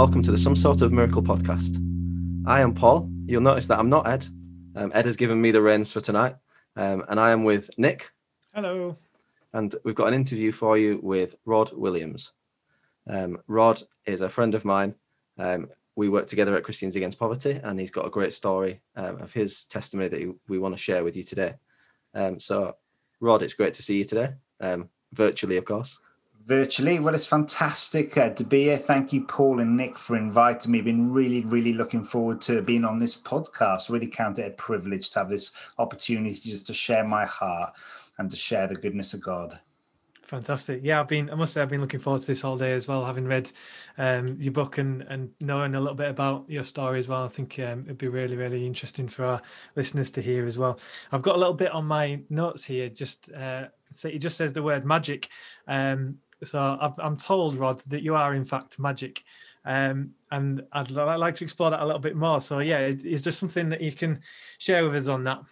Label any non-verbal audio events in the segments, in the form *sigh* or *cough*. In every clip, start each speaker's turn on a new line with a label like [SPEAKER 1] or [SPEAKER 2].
[SPEAKER 1] welcome to the Some Sort of Miracle podcast. I am Paul. You'll notice that I'm not Ed. Um, Ed has given me the reins for tonight, um, and I am with Nick.
[SPEAKER 2] Hello.
[SPEAKER 1] And we've got an interview for you with Rod Williams. Um, Rod is a friend of mine. Um, we work together at Christians Against Poverty, and he's got a great story um, of his testimony that he, we want to share with you today. Um, so, Rod, it's great to see you today, virtually, of course
[SPEAKER 3] virtually. Well, it's fantastic uh, to be here. Thank you, Paul and Nick, for inviting me. Been really, really looking forward to being on this podcast. Really count it a privilege to have this opportunity just to share my heart and to share the goodness of God.
[SPEAKER 2] Fantastic. Yeah, I've been. I must say, I've been looking forward to this all day as well. Having read um, your book and and knowing a little bit about your story as well, I think um, it'd be really, really interesting for our listeners to hear as well. I've got a little bit on my notes here. Just uh, say it just says the word magic. Um, so i am told, Rod, that you are in fact magic. Um, and I'd, I'd, like to explore that a little bit more. So, yeah, is there something that you can share with us on that?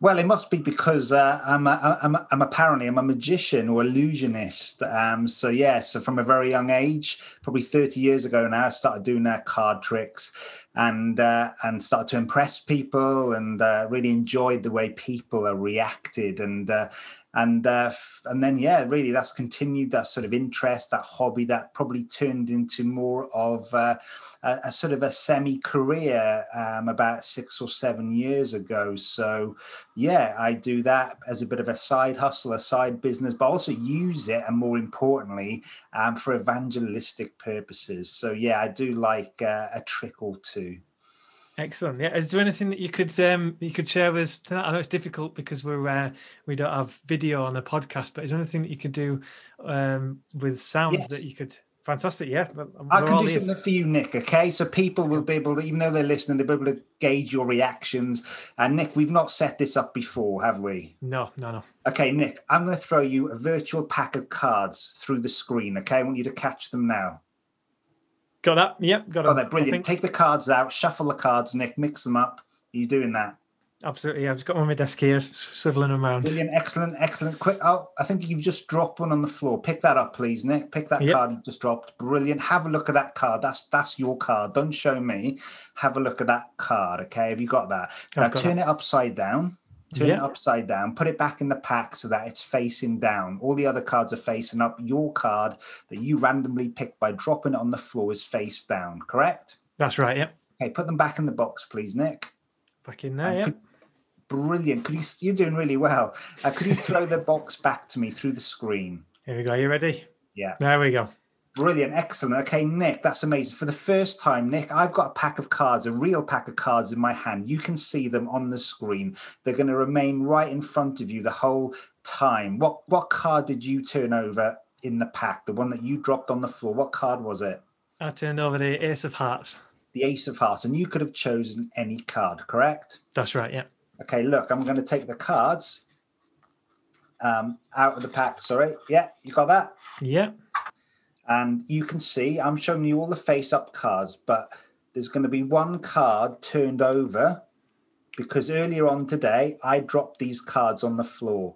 [SPEAKER 3] Well, it must be because uh, I'm, a, I'm, a, I'm apparently I'm a magician or illusionist. Um, so yeah, so from a very young age, probably 30 years ago now, I started doing uh, card tricks and uh, and started to impress people and uh, really enjoyed the way people are reacted and uh, and uh, and then yeah, really that's continued that sort of interest, that hobby that probably turned into more of uh, a, a, sort of a semi career um, about six or seven years ago. So yeah, I do that as a bit of a side hustle, a side business, but also use it and more importantly um, for evangelistic purposes. So yeah, I do like uh, a trick or two.
[SPEAKER 2] Excellent. Yeah. Is there anything that you could um you could share with us tonight? I know it's difficult because we're uh, we don't have video on the podcast, but is there anything that you could do um with sounds yes. that you could fantastic yeah
[SPEAKER 3] i can do something for you nick okay so people will be able to even though they're listening they'll be able to gauge your reactions and nick we've not set this up before have we
[SPEAKER 2] no no no
[SPEAKER 3] okay nick i'm going to throw you a virtual pack of cards through the screen okay i want you to catch them now
[SPEAKER 2] Got that? Yep, got, got
[SPEAKER 3] that. Brilliant. Take the cards out, shuffle the cards, Nick, mix them up. Are you doing that?
[SPEAKER 2] Absolutely. I've just got one on my desk here, swiveling around.
[SPEAKER 3] Brilliant. Excellent. Excellent. Quick. Oh, I think you've just dropped one on the floor. Pick that up, please, Nick. Pick that yep. card you've just dropped. Brilliant. Have a look at that card. That's that's your card. Don't show me. Have a look at that card. Okay. Have you got that? Now turn that. it upside down turn it upside down, put it back in the pack so that it's facing down. All the other cards are facing up. Your card that you randomly pick by dropping it on the floor is face down, correct?
[SPEAKER 2] That's right, yep.
[SPEAKER 3] Okay, put them back in the box, please, Nick.
[SPEAKER 2] Back in there, yeah.
[SPEAKER 3] Brilliant. Could you you're doing really well. Uh, could you throw the box back to me through the screen?
[SPEAKER 2] Here we go. You ready?
[SPEAKER 3] Yeah.
[SPEAKER 2] There we go.
[SPEAKER 3] Brilliant, excellent. Okay, Nick, that's amazing. For the first time, Nick, I've got a pack of cards, a real pack of cards in my hand. You can see them on the screen. They're going to remain right in front of you the whole time. What what card did you turn over in the pack? The one that you dropped on the floor. What card was it?
[SPEAKER 2] I turned over the Ace of Hearts.
[SPEAKER 3] The Ace of Hearts, and you could have chosen any card, correct?
[SPEAKER 2] That's right. Yeah.
[SPEAKER 3] Okay, look, I'm going to take the cards um, out of the pack. Sorry. Yeah, you got that?
[SPEAKER 2] Yeah.
[SPEAKER 3] And you can see I'm showing you all the face up cards, but there's going to be one card turned over because earlier on today I dropped these cards on the floor.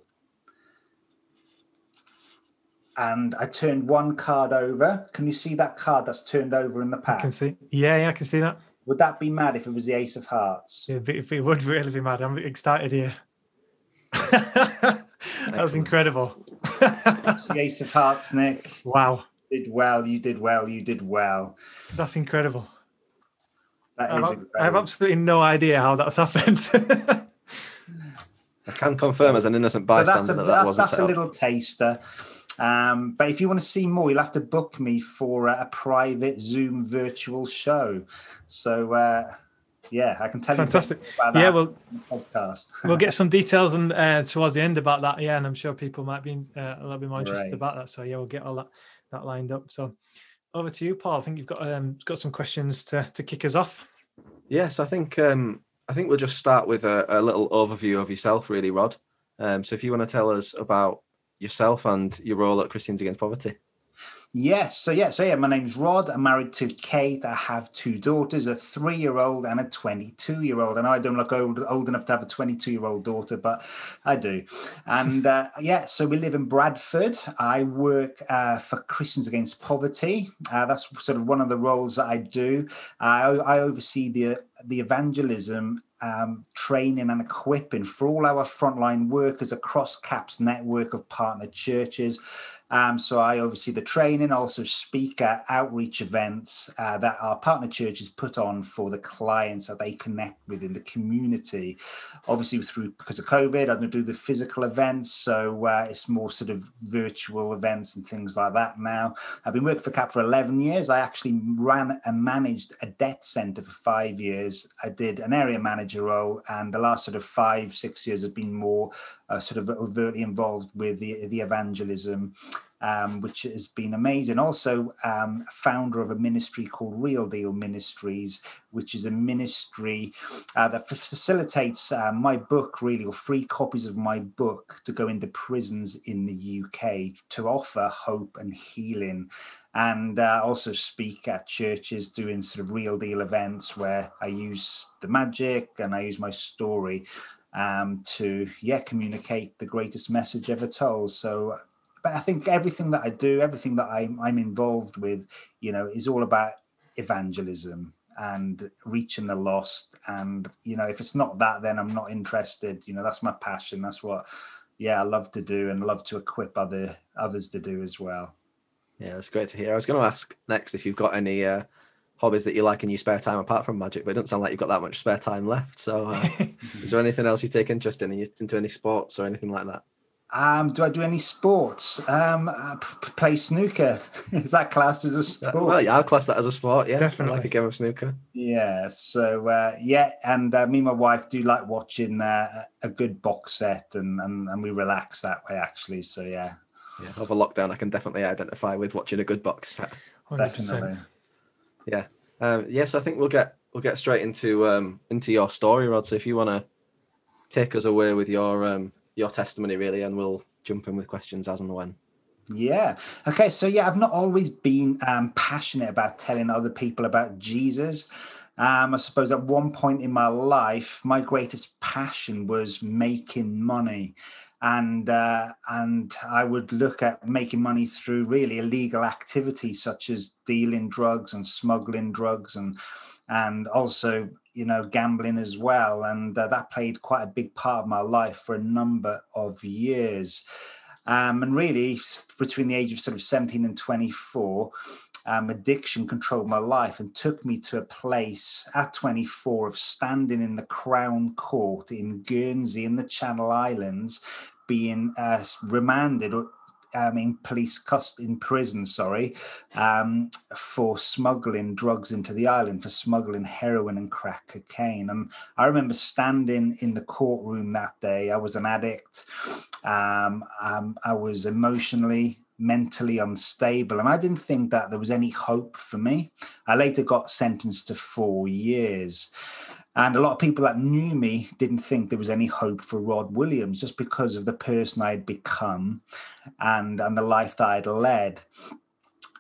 [SPEAKER 3] And I turned one card over. Can you see that card that's turned over in the pack?
[SPEAKER 2] I can see. Yeah, yeah, I can see that.
[SPEAKER 3] Would that be mad if it was the Ace of Hearts?
[SPEAKER 2] Yeah, it would really be mad. I'm excited here. *laughs* that was incredible. *laughs*
[SPEAKER 3] That's the Ace of Hearts, Nick.
[SPEAKER 2] Wow
[SPEAKER 3] did well. You did well. You did well.
[SPEAKER 2] That's incredible. That is incredible. I have absolutely no idea how that's happened.
[SPEAKER 1] I can confirm as an innocent bystander
[SPEAKER 3] that,
[SPEAKER 1] a, that,
[SPEAKER 3] that's, that's a little taster. Um, but if you want to see more, you'll have to book me for a, a private Zoom virtual show. So uh, yeah, I can tell
[SPEAKER 2] Fantastic.
[SPEAKER 3] you.
[SPEAKER 2] Fantastic. Yeah, we'll podcast. *laughs* we'll get some details and uh, towards the end about that. Yeah, and I'm sure people might be uh, a little bit more interested right. about that. So yeah, we'll get all that that lined up. So over to you, Paul. I think you've got um, got some questions to to kick us off.
[SPEAKER 1] Yes, I think um, I think we'll just start with a, a little overview of yourself, really, Rod. Um, so if you want to tell us about yourself and your role at Christians Against Poverty.
[SPEAKER 3] Yes. So yeah. So yeah, my name's Rod. I'm married to Kate. I have two daughters, a three-year-old and a 22-year-old. And I don't look old old enough to have a 22-year-old daughter, but I do. And uh, yeah, so we live in Bradford. I work uh, for Christians Against Poverty. Uh, that's sort of one of the roles that I do. I, I oversee the the evangelism um, training and equipping for all our frontline workers across CAP's network of partner churches. Um, so I oversee the training, also speak at outreach events uh, that our partner churches put on for the clients that they connect with in the community. Obviously, through because of COVID, I don't do the physical events, so uh, it's more sort of virtual events and things like that now. I've been working for CAP for 11 years. I actually ran and managed a debt centre for five years. I did an area manager role, and the last sort of five, six years has been more uh, sort of overtly involved with the, the evangelism um, which has been amazing. Also, um, founder of a ministry called Real Deal Ministries, which is a ministry uh, that facilitates uh, my book, really, or free copies of my book to go into prisons in the UK to offer hope and healing. And uh, also speak at churches doing sort of real deal events where I use the magic and I use my story um, to yeah communicate the greatest message ever told. So but I think everything that I do, everything that I'm, I'm involved with, you know, is all about evangelism and reaching the lost. And, you know, if it's not that, then I'm not interested. You know, that's my passion. That's what, yeah, I love to do and love to equip other others to do as well.
[SPEAKER 1] Yeah, that's great to hear. I was going to ask next if you've got any uh, hobbies that you like in your spare time apart from magic, but it doesn't sound like you've got that much spare time left. So, uh, *laughs* is there anything else you take interest in? Are you into any sports or anything like that?
[SPEAKER 3] Um, do I do any sports? Um, uh, play snooker. *laughs* Is that classed as a sport?
[SPEAKER 1] Well, yeah, I'll class that as a sport. Yeah, definitely I like a game of snooker.
[SPEAKER 3] Yeah. So uh, yeah, and uh, me and my wife do like watching uh, a good box set, and, and and we relax that way actually. So yeah.
[SPEAKER 1] Yeah, over lockdown, I can definitely identify with watching a good box set.
[SPEAKER 3] 100%. Definitely.
[SPEAKER 1] Yeah. Um, yes, I think we'll get we'll get straight into um, into your story, Rod. So if you want to take us away with your um, your testimony really, and we'll jump in with questions as and when.
[SPEAKER 3] Yeah. Okay. So yeah, I've not always been um, passionate about telling other people about Jesus. Um, I suppose at one point in my life, my greatest passion was making money, and uh, and I would look at making money through really illegal activities such as dealing drugs and smuggling drugs and and also you know gambling as well and uh, that played quite a big part of my life for a number of years. Um, and really between the age of sort of 17 and 24 um, addiction controlled my life and took me to a place at 24 of standing in the Crown Court in Guernsey in the Channel Islands, being uh, remanded um, in police cust- in prison, sorry, um, for smuggling drugs into the island, for smuggling heroin and crack cocaine. And I remember standing in the courtroom that day. I was an addict. Um, um I was emotionally mentally unstable. And I didn't think that there was any hope for me. I later got sentenced to four years. And a lot of people that knew me didn't think there was any hope for Rod Williams just because of the person I'd become and, and the life that I'd led.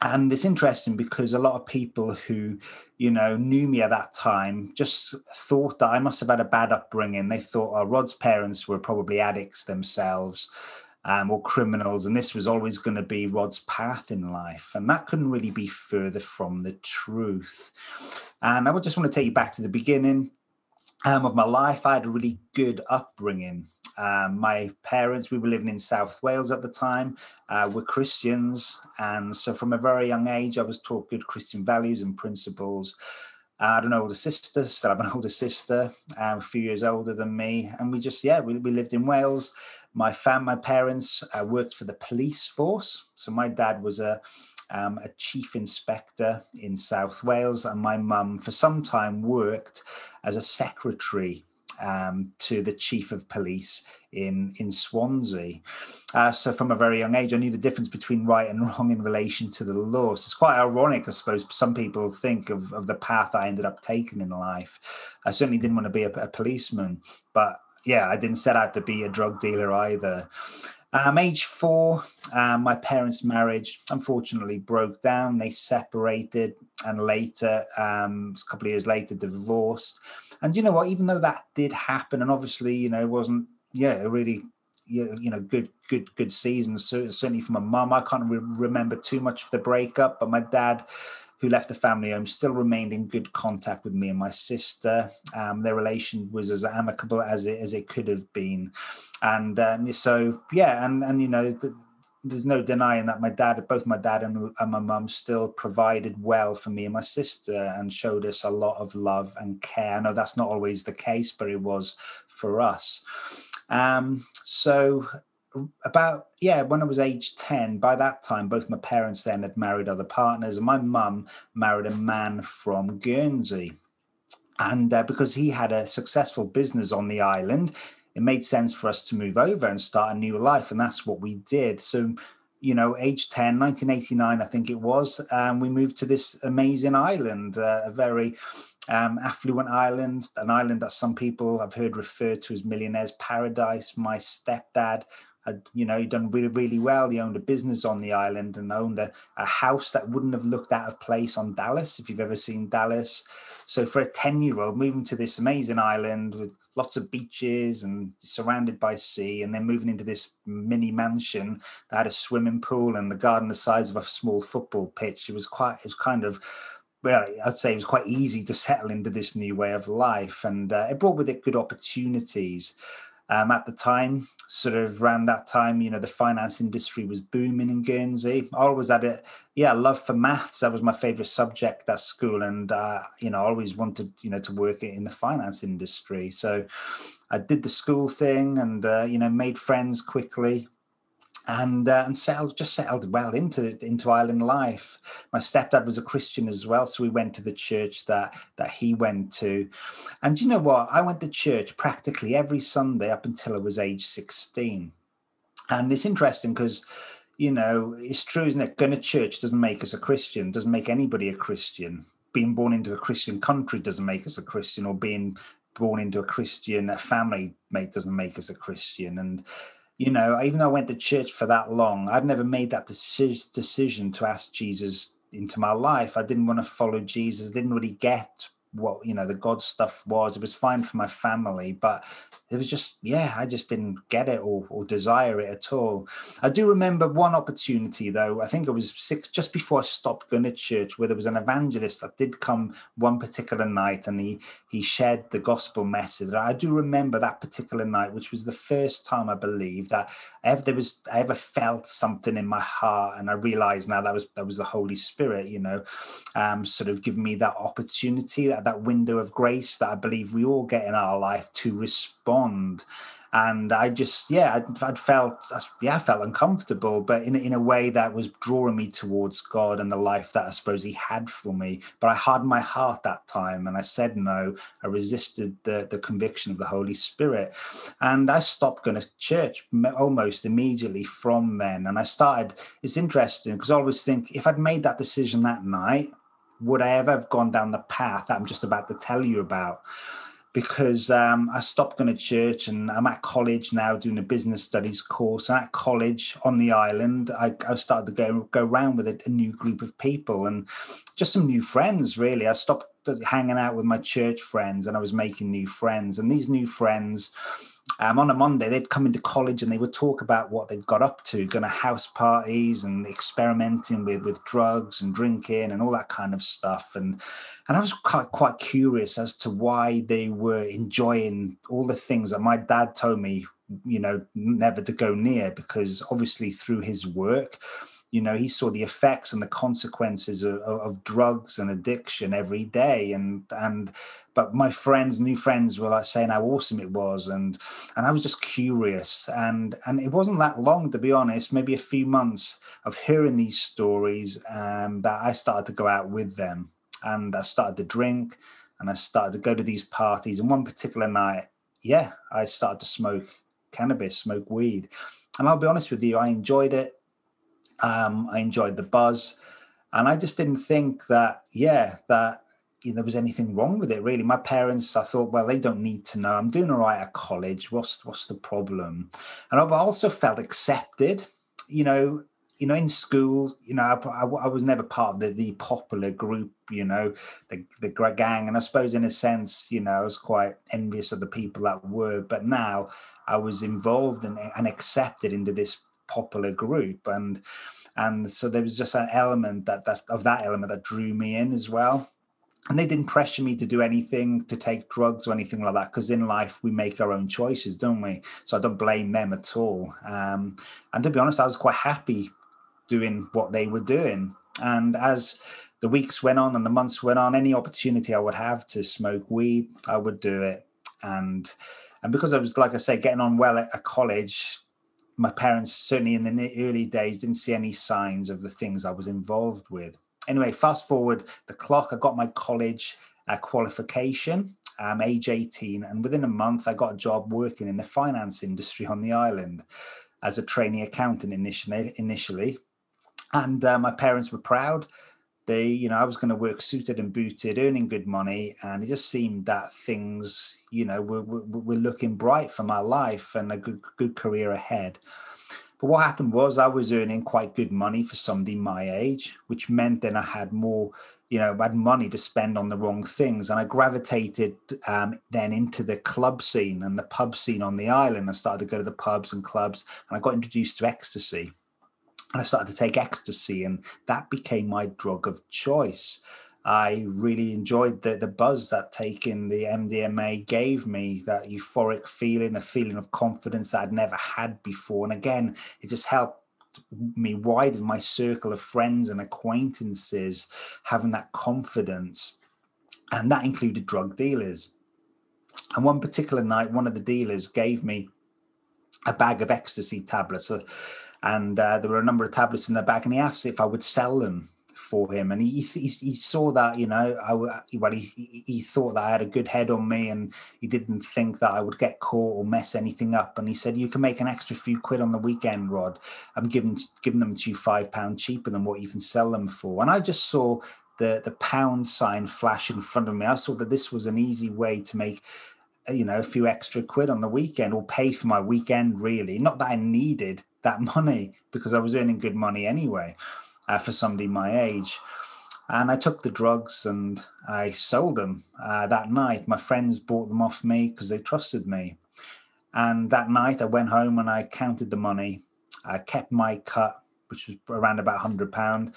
[SPEAKER 3] And it's interesting because a lot of people who, you know, knew me at that time just thought that I must have had a bad upbringing. They thought, oh, Rod's parents were probably addicts themselves um, or criminals, and this was always going to be Rod's path in life. And that couldn't really be further from the truth. And I would just want to take you back to the beginning um, of my life. I had a really good upbringing. Um, my parents, we were living in South Wales at the time, uh, were Christians. And so from a very young age, I was taught good Christian values and principles. Uh, I had an older sister, still have an *laughs* older sister, uh, a few years older than me. And we just, yeah, we, we lived in Wales. My fam, my parents uh, worked for the police force. So my dad was a um, a chief inspector in South Wales, and my mum, for some time, worked as a secretary um, to the chief of police in in Swansea. Uh, so from a very young age, I knew the difference between right and wrong in relation to the law. So it's quite ironic, I suppose. Some people think of, of the path I ended up taking in life. I certainly didn't want to be a, a policeman, but yeah, I didn't set out to be a drug dealer either. Um, age four, Um, my parents' marriage unfortunately broke down. They separated and later, um, a couple of years later, divorced. And you know what? Even though that did happen, and obviously, you know, wasn't yeah, a really you know good good good season certainly from my mum i can't re- remember too much of the breakup but my dad who left the family home still remained in good contact with me and my sister um, their relation was as amicable as it as it could have been and uh, so yeah and and you know the, there's no denying that my dad, both my dad and, and my mum, still provided well for me and my sister and showed us a lot of love and care. I know that's not always the case, but it was for us. Um, so about yeah when i was age 10 by that time both my parents then had married other partners and my mum married a man from guernsey and uh, because he had a successful business on the island it made sense for us to move over and start a new life. And that's what we did. So, you know, age 10, 1989, I think it was, um, we moved to this amazing island, uh, a very um, affluent island, an island that some people have heard referred to as millionaire's paradise. My stepdad had, you know, done really, really well. He owned a business on the island and owned a, a house that wouldn't have looked out of place on Dallas, if you've ever seen Dallas. So for a 10 year old moving to this amazing island with lots of beaches and surrounded by sea, and then moving into this mini mansion that had a swimming pool and the garden the size of a small football pitch. It was quite, it was kind of, well, I'd say it was quite easy to settle into this new way of life, and uh, it brought with it good opportunities um, at the time, sort of around that time, you know, the finance industry was booming in Guernsey. I always had a yeah love for maths. That was my favorite subject at school, and uh, you know, I always wanted you know to work in the finance industry. So I did the school thing, and uh, you know, made friends quickly and uh, and settled just settled well into into island life. My stepdad was a Christian as well, so we went to the church that that he went to. And you know what? I went to church practically every Sunday up until I was age sixteen. And it's interesting because you know it's true, isn't it? Going to church doesn't make us a Christian. Doesn't make anybody a Christian. Being born into a Christian country doesn't make us a Christian, or being born into a Christian family mate doesn't make us a Christian. And you know, even though I went to church for that long, I'd never made that decision to ask Jesus into my life. I didn't want to follow Jesus. I didn't really get what you know the god stuff was it was fine for my family but it was just yeah i just didn't get it or, or desire it at all i do remember one opportunity though i think it was six just before i stopped going to church where there was an evangelist that did come one particular night and he he shared the gospel message i do remember that particular night which was the first time i believe that I ever, there was i ever felt something in my heart and i realized now that was that was the holy spirit you know um sort of giving me that opportunity that that window of grace that I believe we all get in our life to respond. And I just, yeah, I'd, I'd felt, yeah, I felt uncomfortable, but in, in a way that was drawing me towards God and the life that I suppose He had for me. But I hardened my heart that time and I said no. I resisted the, the conviction of the Holy Spirit. And I stopped going to church almost immediately from then. And I started, it's interesting because I always think if I'd made that decision that night, would I ever have gone down the path that I'm just about to tell you about? Because um, I stopped going to church and I'm at college now doing a business studies course. And at college on the island, I, I started to go go around with a, a new group of people and just some new friends. Really, I stopped hanging out with my church friends and I was making new friends. And these new friends um, on a Monday, they'd come into college and they would talk about what they'd got up to, going to house parties and experimenting with with drugs and drinking and all that kind of stuff. And and I was quite quite curious as to why they were enjoying all the things that my dad told me, you know, never to go near because obviously through his work, you know he saw the effects and the consequences of, of, drugs and addiction every day. And and but my friends new friends were like saying how awesome it was. And and i was just curious. And and it wasn't that long to be honest maybe a few months of hearing these stories um, that i started to go out with them. And i started to drink and i started to go to these parties. And one particular night yeah i started to smoke cannabis smoke weed. And i'll be honest with you i enjoyed it um, I enjoyed the buzz, and I just didn't think that, yeah, that you know, there was anything wrong with it. Really, my parents, I thought, well, they don't need to know. I'm doing all right at college. What's what's the problem? And I also felt accepted you know, you know, in school, you know, I, I, I, was never part of the, the popular group, you know, the, the gang. And I suppose in a sense, you know, I was quite envious of the people that were, but now I was involved and, and accepted into this popular group. And, and so there was just an element that, that of that element that drew me in as well. And they didn't pressure me to do anything to take drugs or anything like that because in life we make our own choices don't we? So i don't blame them at all. Um, and to be honest i was quite happy doing what they were doing. And as the weeks went on and the months went on any opportunity i would have to smoke weed i would do it. And and because i was like i say getting on well at, at college my parents certainly in the early days didn't see any signs of the things i was involved with anyway, fast forward the clock. I got my college uh, qualification, um, age 18, and within a month, I got a job working in the finance industry on the island as a trainee accountant initially. initially. And uh, my parents were proud. They, you know, I was going to work suited and booted, earning good money, and it just seemed that things, you know, were, were, were looking bright for my life and a good good career ahead. But what happened was I was earning quite good money for somebody my age, which meant then I had more, you know, had money to spend on the wrong things. And I gravitated um, then into the club scene and the pub scene on the island. I started to go to the pubs and clubs and I got introduced to ecstasy. I started to take ecstasy, and that became my drug of choice. I really enjoyed the, the buzz that taking the MDMA gave me, that euphoric feeling, a feeling of confidence that I'd never had before. And again, it just helped me widen my circle of friends and acquaintances, having that confidence. And that included drug dealers. And one particular night, one of the dealers gave me a bag of ecstasy tablets. And uh, there were a number of tablets in the bag, and he asked if I would sell them for him, and he he, he saw that you know I well he he thought that I had a good head on me, and he didn't think that I would get caught or mess anything up. And he said, "You can make an extra few quid on the weekend, Rod. I'm giving giving them to you five pound cheaper than what you can sell them for." And I just saw the the pound sign flash in front of me. I saw that this was an easy way to make you know a few extra quid on the weekend or pay for my weekend really not that i needed that money because i was earning good money anyway uh, for somebody my age. And I took the drugs and I sold them uh, that night. My friends bought them off me because they trusted me. And that night I went home and I counted the money. I kept my cut, which was around about hundred pound,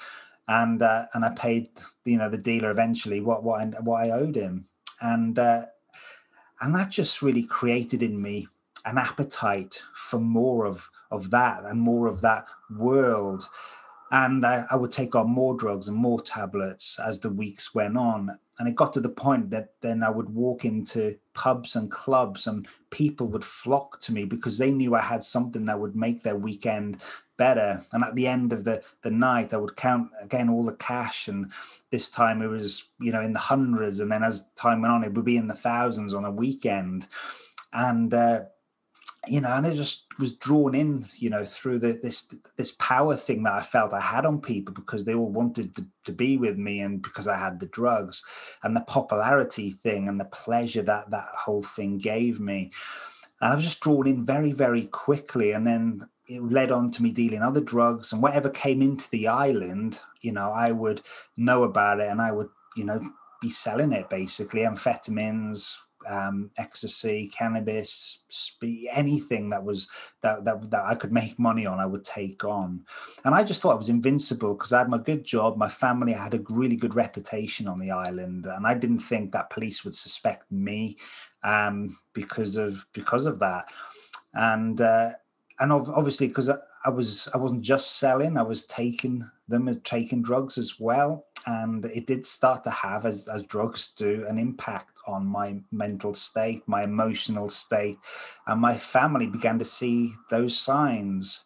[SPEAKER 3] and uh, and I paid you know the dealer eventually what what I, what I owed him, and uh, and that just really created in me an appetite for more of of that and more of that world. And I, I, would take on more drugs and more tablets as the weeks went on. And it got to the point that then i would walk into pubs and clubs and people would flock to me because they knew i had something that would make their weekend better. And at the end of the the night i would count again all the cash. And this time it was you know in the hundreds. And then as time went on it would be in the thousands on a weekend. And uh, you know, and it just was drawn in, you know, through the, this this power thing that I felt I had on people because they all wanted to, to be with me, and because I had the drugs, and the popularity thing, and the pleasure that that whole thing gave me, and I was just drawn in very, very quickly, and then it led on to me dealing other drugs, and whatever came into the island, you know, I would know about it, and I would, you know, be selling it basically, amphetamines, um, ecstasy, cannabis, speed, anything that was that, that that I could make money on, I would take on. And I just thought I was invincible because I had my good job, my family I had a really good reputation on the island, and I didn't think that police would suspect me um, because of because of that. And uh, and obviously because I, I was I wasn't just selling, I was taking them taking drugs as well and it did start to have as, as drugs do an impact on my mental state my emotional state and my family began to see those signs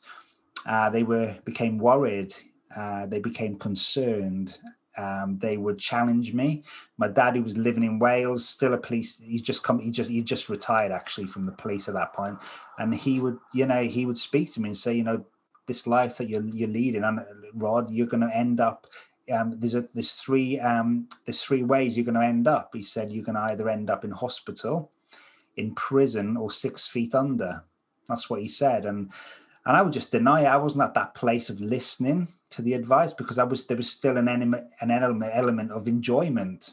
[SPEAKER 3] uh, they were became worried uh, they became concerned um, they would challenge me. My dad, who was living in Wales, still a police. He just come. He just he just retired actually from the police at that point, and he would, you know, he would speak to me and say, you know, this life that you're you're leading, and Rod, you're going to end up um, there's a, there's three um, there's three ways you're going to end up. He said you can either end up in hospital, in prison, or six feet under. That's what he said, and and I would just deny it. I wasn't at that place of listening to the advice because I was there was still an element an element element of enjoyment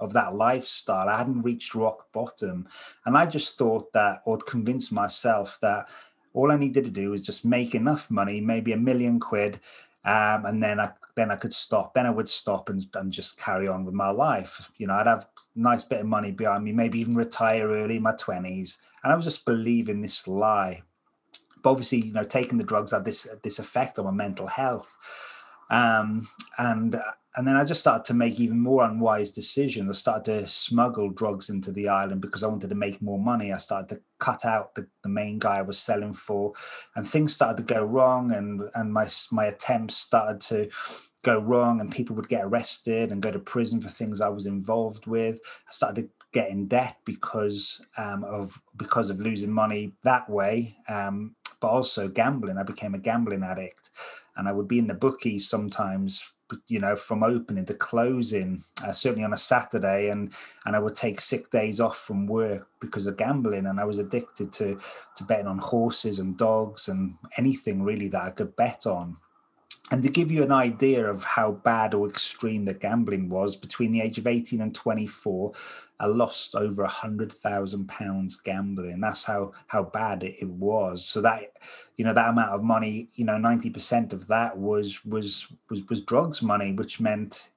[SPEAKER 3] of that lifestyle. I hadn't reached rock bottom, and I just thought that, or convinced myself that all I needed to do was just make enough money, maybe a million quid, um, and then I then I could stop. Then I would stop and, and just carry on with my life. You know, I'd have a nice bit of money behind me, maybe even retire early in my twenties. And I was just believing this lie. But obviously, you know, taking the drugs had this this effect on my mental health. Um, and and then I just started to make even more unwise decisions. I started to smuggle drugs into the island because I wanted to make more money. I started to cut out the, the main guy I was selling for, and things started to go wrong. And and my my attempts started to go wrong, and people would get arrested and go to prison for things I was involved with. I started to get in debt because um, of because of losing money that way, um, but also gambling. I became a gambling addict, and I would be in the bookies sometimes you know from opening to closing uh, certainly on a saturday and and i would take sick days off from work because of gambling and i was addicted to to betting on horses and dogs and anything really that i could bet on and to give you an idea of how bad or extreme the gambling was, between the age of 18 and 24, I lost over a hundred thousand pounds gambling. That's how how bad it, it, was. So that you know that amount of money, you know, 90% of that was was was was drugs money, which meant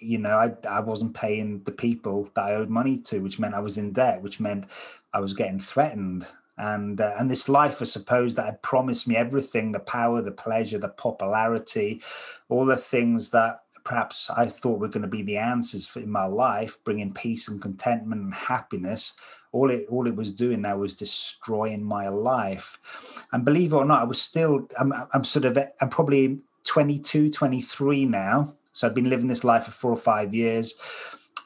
[SPEAKER 3] you know I I wasn't paying the people that I owed money to, which meant I was in debt, which meant I was getting threatened and uh, and this life, I suppose, that had promised me everything: the power, the pleasure, the popularity, all the things that perhaps I thought were going to be the answers for in my life, bringing peace and contentment and happiness. All it all it was doing now was destroying my life. And believe it or not, I was still I'm I'm sort of I'm probably 22, 23 now. So I've been living this life for four or five years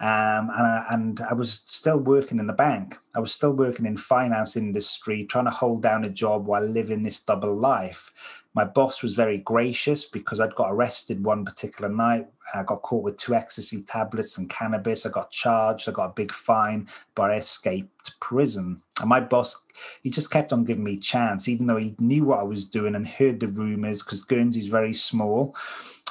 [SPEAKER 3] um, and, I, and I was still working in the bank. I was still working in finance industry, trying to hold down a job while living this double life. My boss was very gracious because I'd got arrested one particular night. I got caught with two ecstasy tablets and cannabis. I got charged. I got a big fine, but I escaped prison. And my boss, he just kept on giving me chance, even though he knew what I was doing and heard the rumors because Guernsey's very small.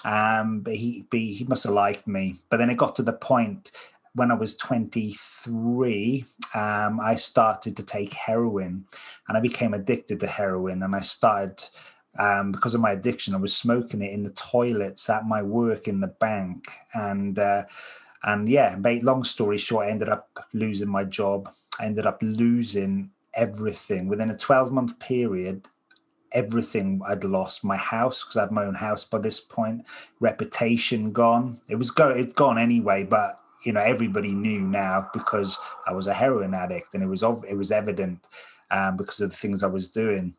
[SPEAKER 3] Um, but he, but he must have liked me. But then it got to the point when I was 23, um, I started to take heroin and I became addicted to heroin. And I started, um, because of my addiction, I was smoking it in the toilets at my work in the bank. And, uh, and yeah, long story short, I ended up losing my job. I ended up losing everything within a 12 month period everything I'd lost. My house, because I had my own house by this point, reputation gone. It was go it gone anyway, but you know everybody knew now because I was a heroin addict, and it was it was evident um, because of the things I was doing.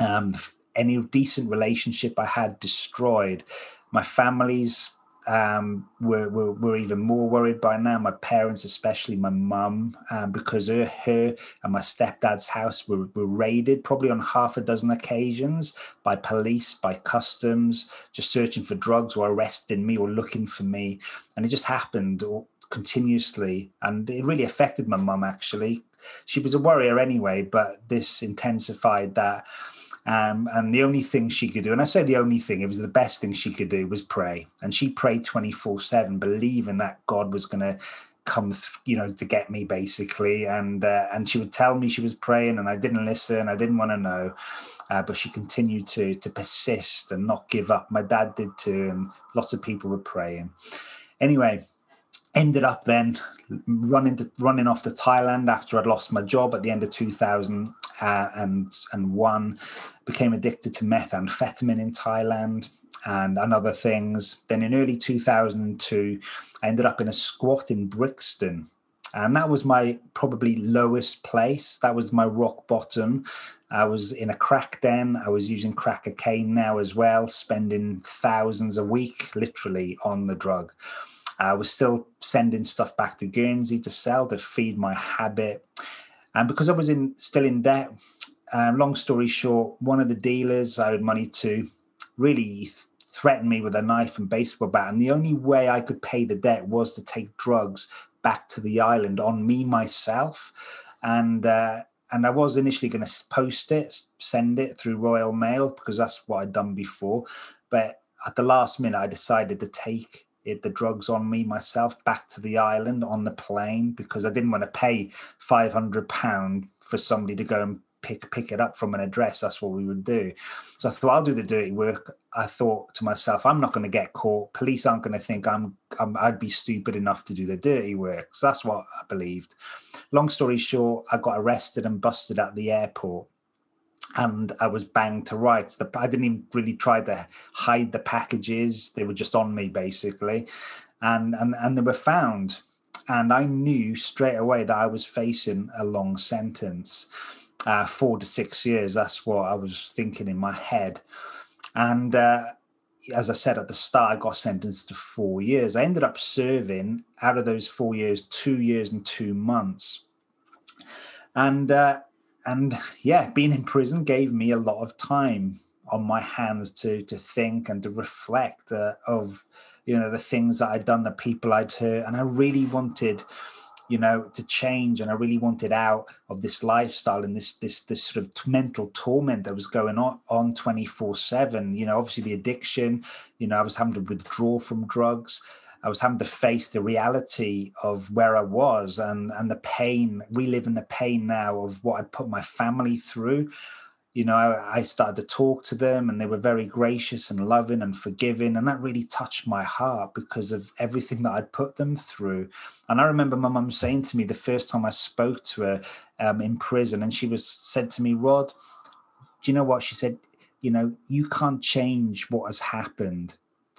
[SPEAKER 3] Um, any decent relationship I had destroyed. My family's um, were, were, were even more worried by now. My parents, especially my mum, um, because her, her and my stepdad's house were, were raided probably on half a dozen occasions by police, by customs, just searching for drugs or arresting me or looking for me. And it just happened continuously. And it really affected my mum, actually. She was a worrier anyway, but this intensified that um, and the only thing she could do, and I say the only thing, it was the best thing she could do, was pray. And she prayed 24 7, believing that God was going to come, you know, to get me basically. And uh, and she would tell me she was praying, and I didn't listen. I didn't want to know, uh, but she continued to to persist and not give up. My dad did too, and lots of people were praying. Anyway, ended up then running to, running off to Thailand after I'd lost my job at the end of 2000 uh, and and one became addicted to methamphetamine in Thailand and, and other things. Then in early 2002, I ended up in a squat in Brixton. And that was my probably lowest place. That was my rock bottom. I was in a crack den. I was using crack cocaine now as well, spending thousands a week literally on the drug. I was still sending stuff back to Guernsey to sell to feed my habit. And because I was in still in debt, um, long story short, one of the dealers I owed money to really th- threatened me with a knife and baseball bat. And the only way I could pay the debt was to take drugs back to the island on me myself. And uh, and I was initially going to post it, send it through Royal Mail because that's what I'd done before. But at the last minute, I decided to take it, the drugs on me myself back to the island on the plane because I didn't want to pay five hundred pound for somebody to go and pick pick it up from an address. That's what we would do. So I thought I'll do the dirty work. I thought to myself, I'm not going to get caught. Police aren't going to think I'm, I'm I'd be stupid enough to do the dirty work. So that's what I believed. Long story short, I got arrested and busted at the airport. And I was banged to rights. The, I didn't even really try to hide the packages; they were just on me, basically, and and and they were found. And I knew straight away that I was facing a long sentence uh, four to six years. That's what I was thinking in my head. And uh, as I said at the start, I got sentenced to four years. I ended up serving out of those four years, two years and two months. And uh, and yeah, being in prison gave me a lot of time on my hands to to think and to reflect uh, of you know the things that I'd done, the people I'd hurt, and I really wanted you know, to change. And I really wanted out of this lifestyle and this this this sort of mental torment that was going on on 24-7. You know, obviously the addiction, you know, I was having to withdraw from drugs. I was having to face the reality of where I was and and the pain, reliving the pain now of what I put my family through you know, I, I, started to talk to them and they were very gracious and loving and forgiving. And that really touched my heart because of everything that I'd put them through. And I remember my mum saying to me the first time I spoke to her um, in prison, and she was said to me, Rod, do you know what? She said, you know, you can't change what has happened.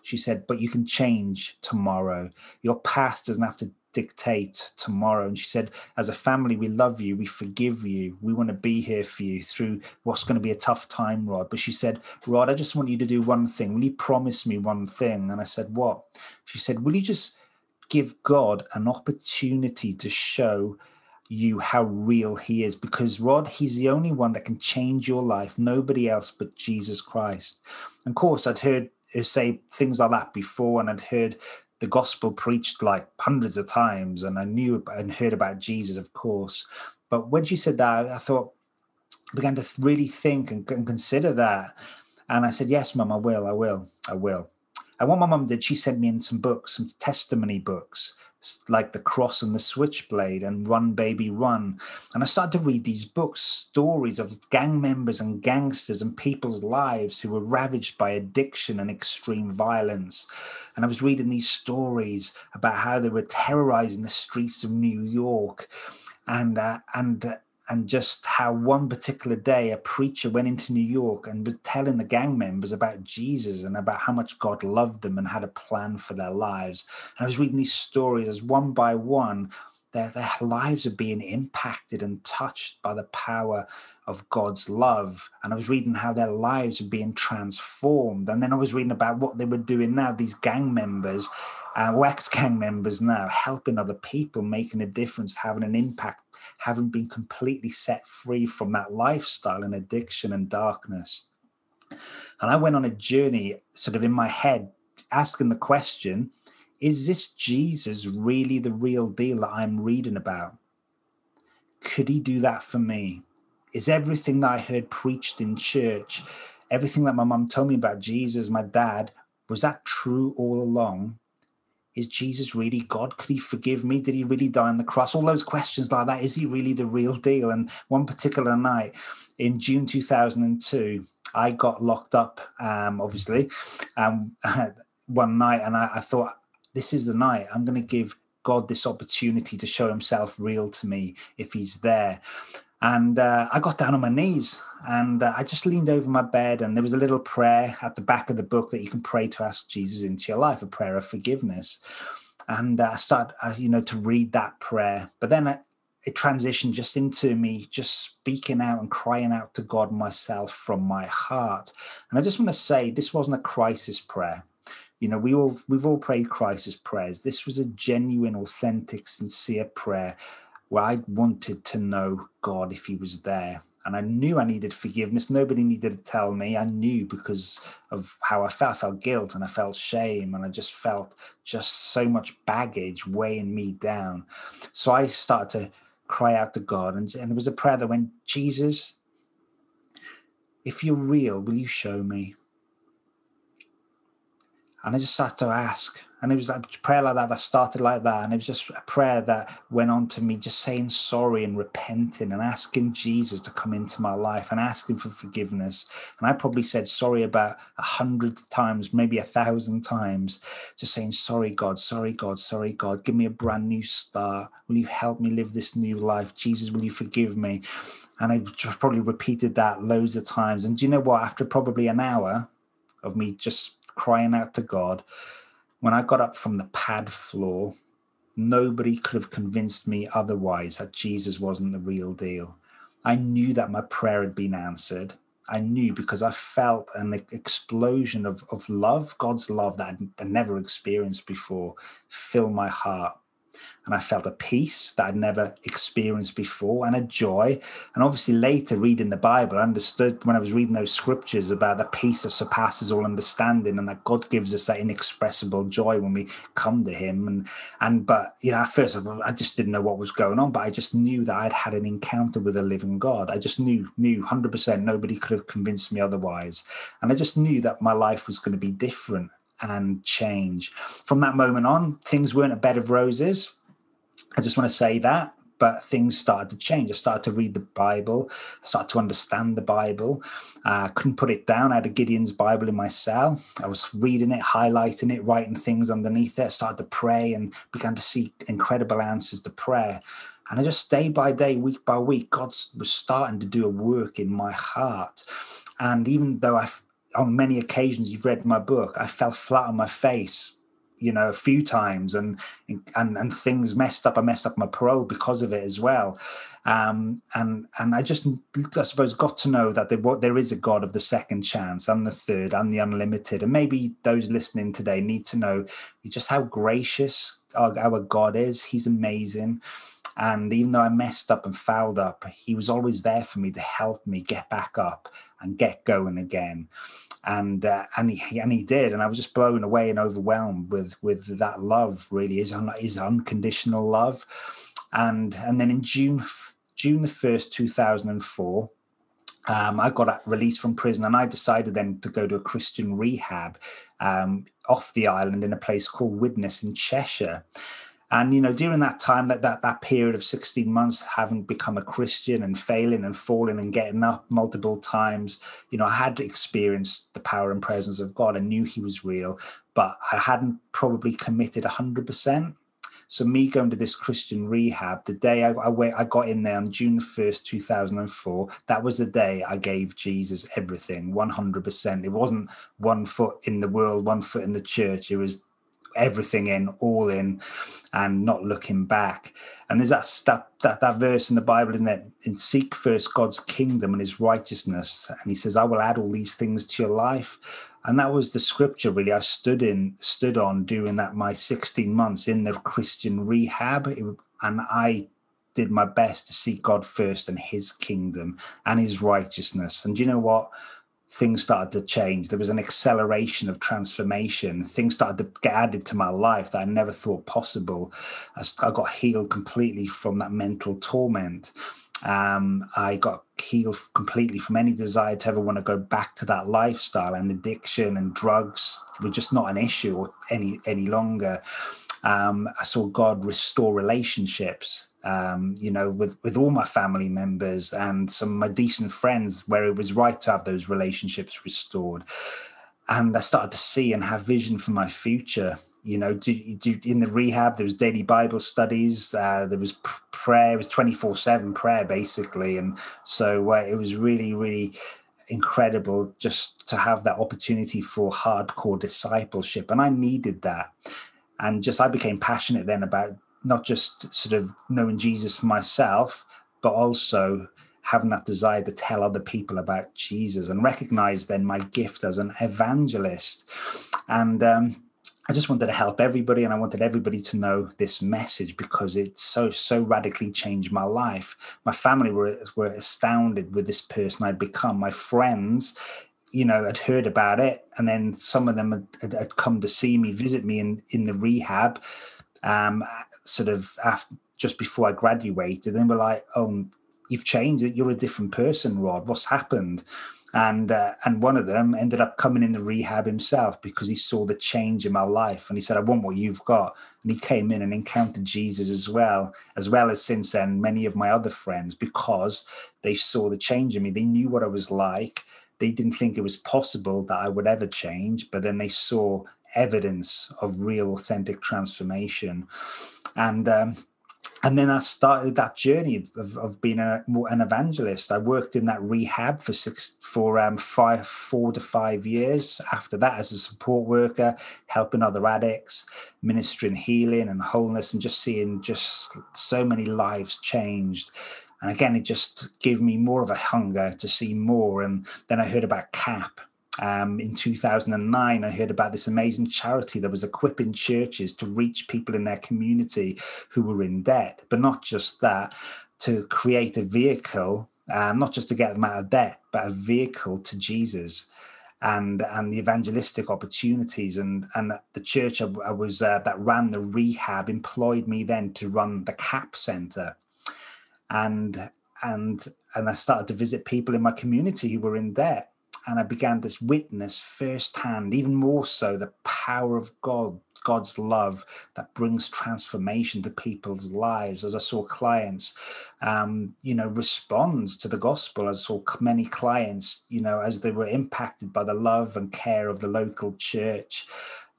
[SPEAKER 3] She said, but you can change tomorrow. Your past doesn't have to dictate tomorrow. And she said, as a family, we love you, we forgive you, we want to be here for you through what's going to be a tough time, Rod. But she said, Rod, I just want you to do one thing. Will you promise me one thing? And I said, What? She said, Will you just give God an opportunity to show you how real he is because Rod, he's the only one that can change your life, nobody else but Jesus Christ. And of course, I'd heard her say things like that before, and I'd heard the gospel preached like hundreds of times, and I knew and heard about Jesus, of course. But when she said that, I thought, began to really think and, and consider that. And I said, Yes, mum, I will, I will, I will. And what my mum did, she sent me in some books, some testimony books like The Cross and the Switchblade and Run Baby Run. And I started to read these books, stories of gang members and gangsters and people's lives who were ravaged by addiction and extreme violence. And I was reading these stories about how they were terrorizing the streets of New York. And uh, and uh, and just how one particular day a preacher went into New York and was telling the gang members about Jesus and about how much God loved them and had a plan for their lives. And I was reading these stories as one by one, their, their lives are being impacted and touched by the power of God's love. And I was reading how their lives are being transformed. And then I was reading about what they were doing now, these gang members, uh, ex gang members now, helping other people, making a difference, having an impact having been completely set free from that lifestyle and addiction and darkness. And I went on a journey, sort of in my head, asking the question is this Jesus really the real deal that I'm reading about? Could he do that for me? Is everything that I heard preached in church, everything that my mum told me about Jesus, my dad, was that true all along? Is Jesus really God? Could he forgive me? Did he really die on the cross? All those questions like that. Is he really the real deal? And one particular night in June 2002, I got locked up, um, obviously, um, *laughs* one night, and I, I thought, this is the night. I'm going to give God this opportunity to show himself real to me if he's there. And uh, I got down on my knees and uh, I just leaned over my bed, and there was a little prayer at the back of the book that you can pray to ask Jesus into your life, a prayer of forgiveness. And uh, I started, uh, you know, to read that prayer. But then it, it transitioned just into me just speaking out and crying out to God myself from my heart. And I just want to say this wasn't a crisis prayer you know we all we've all prayed crisis prayers this was a genuine authentic sincere prayer where I wanted to know God if He was there. And I knew I needed forgiveness. Nobody needed to tell me. I knew because of how I felt. I felt guilt and I felt shame. And I just felt just so much baggage weighing me down. So I started to cry out to God. And, and it was a prayer that went, Jesus, if you're real, will you show me? And I just had to ask. And it was a prayer like that that started like that. And it was just a prayer that went on to me just saying sorry and repenting and asking Jesus to come into my life and asking for forgiveness. And I probably said sorry about a hundred times, maybe a thousand times, just saying, sorry, God, sorry, God, sorry, God, give me a brand new start. Will you help me live this new life? Jesus, will you forgive me? And I probably repeated that loads of times. And do you know what? After probably an hour of me just crying out to God, when I got up from the pad floor, nobody could have convinced me otherwise that Jesus wasn't the real deal. I knew that my prayer had been answered. I knew because I felt an explosion of, of love, God's love that I'd never experienced before, fill my heart and I felt a peace that I'd never experienced before and a joy. And obviously, later reading the Bible, I understood when I was reading those scriptures about the peace that surpasses all understanding and that God gives us that inexpressible joy when we come to Him. And, and but, you know, at first I just didn't know what was going on, but I just knew that I'd had an encounter with a living God. I just knew, knew 100% nobody could have convinced me otherwise. And I just knew that my life was going to be different and change. From that moment on, things weren't a bed of roses I just want to say that. But things started to change. I started to read the Bible. I started to understand the Bible. Uh, I couldn't put it down. I had a Gideon's Bible in my cell. I was reading it, highlighting it, writing things underneath it. I started to pray and began to see incredible answers to prayer. And I just day by day, week by week, God was starting to do a work in my heart. And even though I, on many occasions, you've read my book, I fell flat on my face you know a few times and and and things messed up i messed up my parole because of it as well. Um, and and i just i suppose got to know that there, there is a god of the second chance and the third and the unlimited. And maybe those listening today need to know just how gracious our, our god is. He's amazing. And even though I messed up and fouled up, he was always there for me to help me get back up and get going again and uh, and he and he did, and I was just blown away and overwhelmed with with that love. Really, his his unconditional love, and and then in June June the first, two thousand and four. Um, I got released from prison and I decided then to go to a Christian rehab um, off the island in a place called Widnes in Cheshire. And you know, during that time, that that that period of 16 months, having become a Christian and failing and falling and getting up multiple times, you know, I had experienced the power and presence of God. I knew He was real, but I hadn't probably committed 100%. So me going to this Christian rehab, the day I, I, went, I got in there on June 1st, 2004, that was the day I gave Jesus everything, 100%. It wasn't one foot in the world, one foot in the church. It was everything in, all in, and not looking back. And there's that that that, that verse in the Bible, isn't it? In seek first God's kingdom and his righteousness. And he says, I will add all these things to your life. And that was the scripture really I stood in, stood on during that my 16 months in the Christian rehab. It, and I did my best to seek God first and his kingdom and his righteousness. And you know what? Things started to change. There was an acceleration of transformation. Things started to get added to my life that I never thought possible. I got healed completely from that mental torment. Um, I got healed completely from any desire to ever want to go back to that lifestyle and addiction and drugs were just not an issue any any longer. Um, I saw God restore relationships um, you know, with with all my family members and some of my decent friends, where it was right to have those relationships restored. And I started to see and have vision for my future. You know, do, do, in the rehab, there was daily Bible studies. Uh, there was prayer. It was twenty four seven prayer, basically. And so uh, it was really, really incredible just to have that opportunity for hardcore discipleship. And I needed that. And just I became passionate then about not just sort of knowing Jesus for myself, but also having that desire to tell other people about Jesus and recognize then my gift as an evangelist. And um, I just wanted to help everybody and I wanted everybody to know this message because it so, so radically changed my life. My family were, were astounded with this person I'd become. My friends, you know, had heard about it. And then some of them had, had come to see me, visit me in, in the rehab um, sort of after just before I graduated, and were like, "Oh, you've changed. You're a different person, Rod. What's happened?" and uh, and one of them ended up coming in the rehab himself because he saw the change in my life and he said i want what you've got and he came in and encountered jesus as well as well as since then many of my other friends because they saw the change in me they knew what i was like they didn't think it was possible that i would ever change but then they saw evidence of real authentic transformation and um, and then I started that journey of, of being a, an evangelist. I worked in that rehab for six, for um, five, four to five years. After that, as a support worker, helping other addicts, ministering healing and wholeness, and just seeing just so many lives changed. And again, it just gave me more of a hunger to see more. And then I heard about CAP, um, in 2009, I heard about this amazing charity that was equipping churches to reach people in their community who were in debt, but not just that, to create a vehicle, um, not just to get them out of debt, but a vehicle to Jesus and and the evangelistic opportunities. And and the church I, I was uh, that ran the rehab employed me then to run the CAP center, and and and I started to visit people in my community who were in debt, and I began to witness firsthand, even more so, the power of God, God's love that brings transformation to people's lives. As I saw clients, um, you know, respond to the gospel. I saw many clients, you know, as they were impacted by the love and care of the local church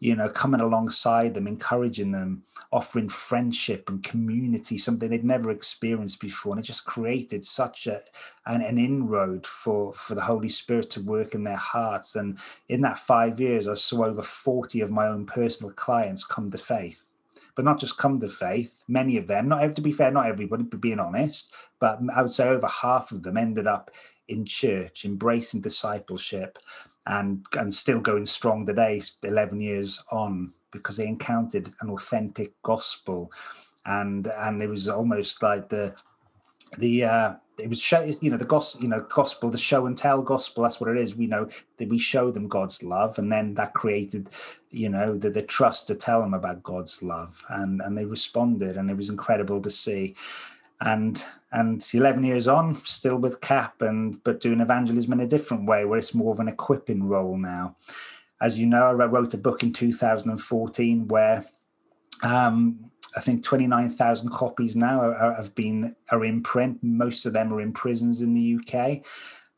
[SPEAKER 3] you know, coming alongside them, encouraging them, offering friendship and community, something they'd never experienced before. And it just created such a, an, an inroad for, for the Holy Spirit to work in their hearts. And in that five years, I saw over 40 of my own personal clients come to faith but not just come to faith. Many of them, not to be fair, not everybody, but being honest, but I would say over half of them ended up in church, embracing discipleship, and and still going strong today 11 years on because they encountered an authentic gospel. And and it was almost like the the uh it was show you know the gospel you know gospel the show and tell gospel that's what it is. We know that we show them god's love and then that created you know the, the trust to tell them about god's love. And and they responded and it was incredible to see and and 11 years on still with cap and but doing evangelism in a different way where it's more of an equipping role now. As you know i wrote a book in 2014 where um, i think 29000 copies now are, have been are in print. Most of them are in prisons in the uk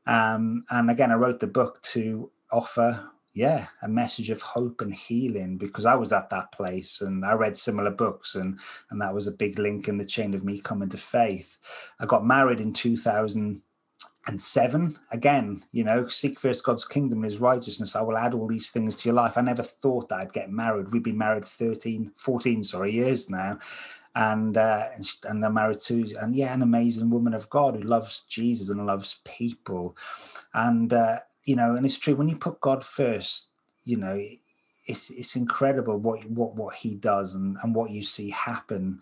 [SPEAKER 3] um, and again i wrote the book to offer yeah a message of hope and healing because i was at that place and i read similar books and and that was a big link in the chain of me coming to faith. I got married in 2007 again you know seek first god's kingdom his righteousness. I will add all these things to your life. I never thought that i'd get married. We've been married 13 14 sorry years now. And uh, and I'm married to and yeah an amazing woman of God who loves Jesus and loves people. And uh, you know, and it's true when you put God first, you know, it's it's incredible what what what he does and, and what you see happen.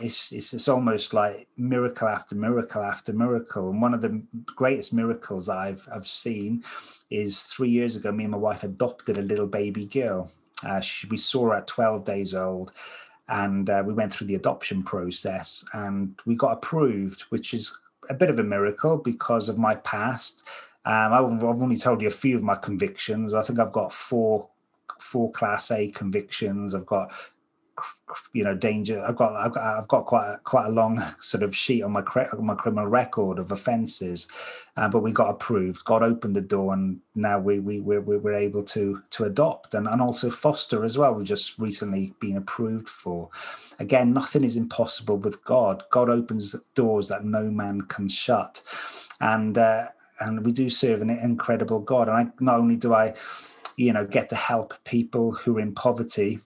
[SPEAKER 3] It's, it's it's almost like miracle after miracle after miracle. And one of the greatest miracles I've I've seen is three years ago. Me and my wife adopted a little baby girl. Uh, she, we saw her at 12 days old, and uh, we went through the adoption process, and we got approved, which is a bit of a miracle because of my past um, I've, I've only told you a few of my convictions. I think I've got four four class A convictions. I've got you know danger. I've got I've got, I've got quite a, quite a long *laughs* sort of sheet on my my criminal record of offences, uh, but we got approved. God opened the door, and now we we we're, we're able to to adopt and and also foster as well. We've just recently been approved for. Again, nothing is impossible with God. God opens doors that no man can shut, and. Uh, and we do serve an incredible God. And I not only do I, you know, get to help people who are in poverty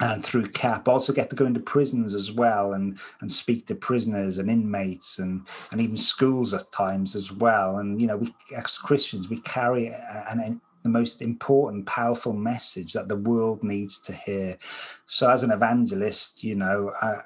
[SPEAKER 3] and through CAP, also get to go into prisons as well and and speak to prisoners and inmates and and even schools at times as well. And you know, we as Christians we carry an, an the most important, powerful message that the world needs to hear. So, as an evangelist, you know, I,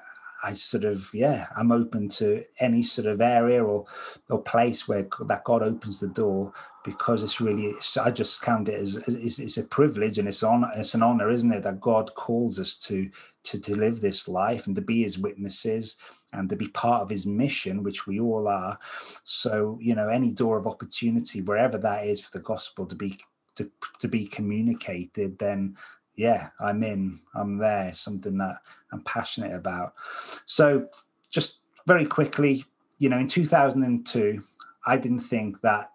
[SPEAKER 3] I sort of yeah, I'm open to any sort of area or or place where that God opens the door because it's really it's, I just count it as it's, it's, a privilege and it's on it's an honor, isn't it, that God calls us to to to live this life and to be His witnesses and to be part of His mission, which we all are. So you know, any door of opportunity, wherever that is for the gospel to be to, to be communicated, then yeah, I'm in, I'm there, something that I'm passionate about. So, just very quickly, you know, in 2002, I didn't think that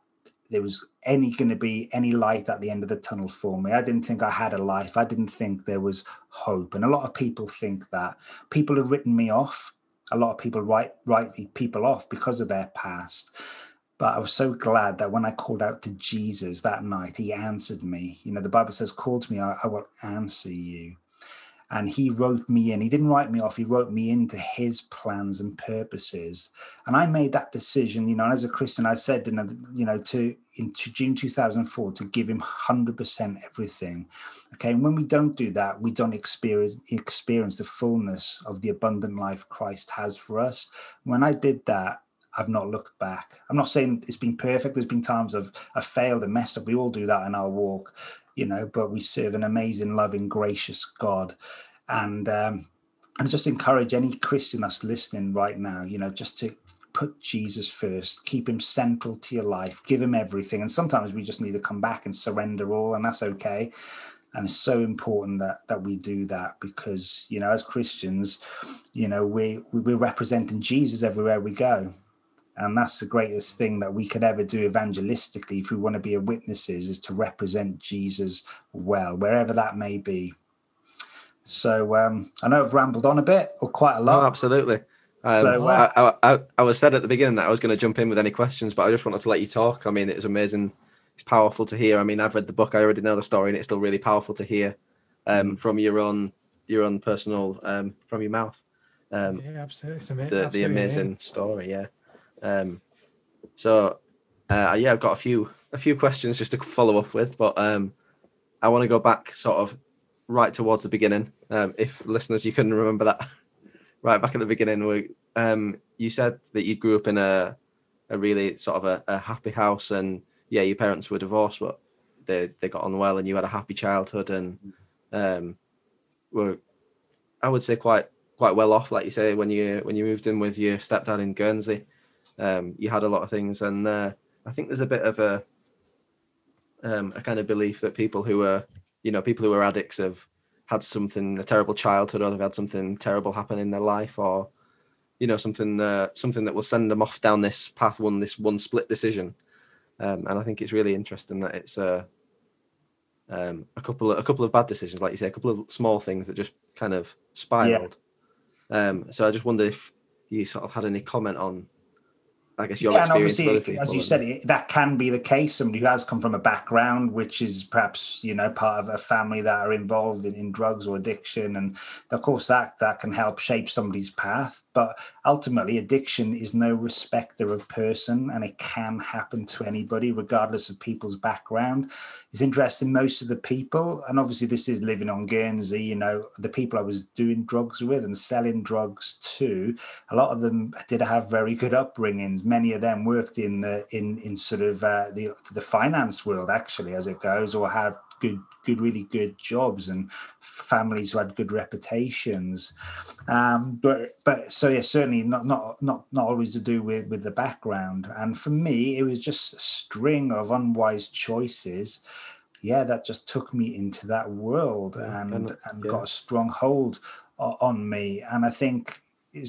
[SPEAKER 3] there was any going to be any light at the end of the tunnel for me. I didn't think I had a life. I didn't think there was hope. And a lot of people think that. People have written me off. A lot of people write write people off because of their past. But I was so glad that when I called out to Jesus that night, he answered me. You know, the Bible says, Call to me, I, I will answer you. And he wrote me in. He didn't write me off, he wrote me into his plans and purposes. And I made that decision, you know, as a Christian, I said, you know, you know to into June 2004 to give him 100% everything. Okay. And when we don't do that, we don't experience experience the fullness of the abundant life Christ has for us. When I did that, I've not looked back. I'm not saying it's been perfect. There's been times I've, I've failed and messed up. We all do that in our walk, you know, but we serve an amazing, loving, gracious God. And um, I just encourage any Christian that's listening right now, you know, just to put Jesus first, keep him central to your life, give him everything. And sometimes we just need to come back and surrender all, and that's okay. And it's so important that that we do that because, you know, as Christians, you know, we we're representing Jesus everywhere we go and that's the greatest thing that we could ever do evangelistically if we want to be a witnesses is to represent jesus well wherever that may be so um, i know i've rambled on a bit or quite a lot
[SPEAKER 1] oh, absolutely um, so, uh, I, I, I was said at the beginning that I was going to jump in with any questions, but I just wanted to let you talk. I mean, it was amazing. It's powerful to hear. I mean, I've read the book. I already know the story, and it's still really powerful to hear um, mm. from your own your own personal um, from your mouth.
[SPEAKER 2] Um, yeah, absolutely. It's
[SPEAKER 1] ama- the, absolutely the amazing story. Yeah. Um, so uh, yeah, I've got a few a few questions just to follow up with, but um, I want to go back sort of right towards the beginning. Um, if listeners, you can remember that *laughs* right back at the beginning, we, um, you said that you grew up in a a really sort of a, a happy house, and yeah, your parents were divorced, but they they got on well, and you had a happy childhood, and um, were I would say quite quite well off, like you say, when you when you moved in with your stepdad in Guernsey um, you had a lot of things, and uh, I think there's a bit of a um, a kind of belief that people who are, you know, people who are addicts have had something a terrible childhood, or they've had something terrible happen in their life, or you know, something uh, something that will send them off down this path, one this one split decision. Um, and I think it's really interesting that it's uh, um, a couple of a couple of bad decisions, like you say, a couple of small things that just kind of spiraled. Yeah. Um, so I just wonder if you sort of had any comment on I guess your yeah, and obviously,
[SPEAKER 3] as you said, it, that can be the case. Somebody who has come from a background which is perhaps you know part of a family that are involved in, in drugs or addiction, and of course that that can help shape somebody's path. But ultimately, addiction is no respecter of person, and it can happen to anybody, regardless of people's background. It's interesting. Most of the people, and obviously this is living on Guernsey. You know, the people I was doing drugs with and selling drugs to, a lot of them did have very good upbringings many of them worked in the in in sort of uh, the the finance world actually as it goes, or had good good really good jobs and families who had good reputations. Um, but but so yeah, certainly not not not not always to do with with the background. And for me, it was just a string of unwise choices yeah, that just took me into that world and and, and yeah. got a strong hold on me. And I think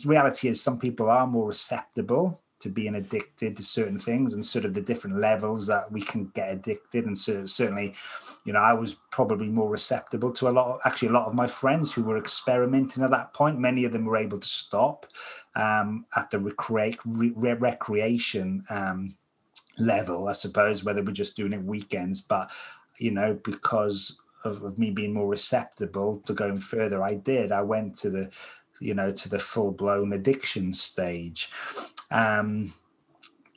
[SPEAKER 3] reality is some people are more receptible to being addicted to certain things and sort of the different levels that we can get addicted. And so certainly you know i was probably more receptive to a lot of, actually a lot of my friends who were experimenting at that point. Many of them were able to stop um, at the recre- re- recreation um, level i suppose whether we're just doing it weekends. But you know because of, of me being more receptive to going further i did. I went to the you know to the full blown addiction stage um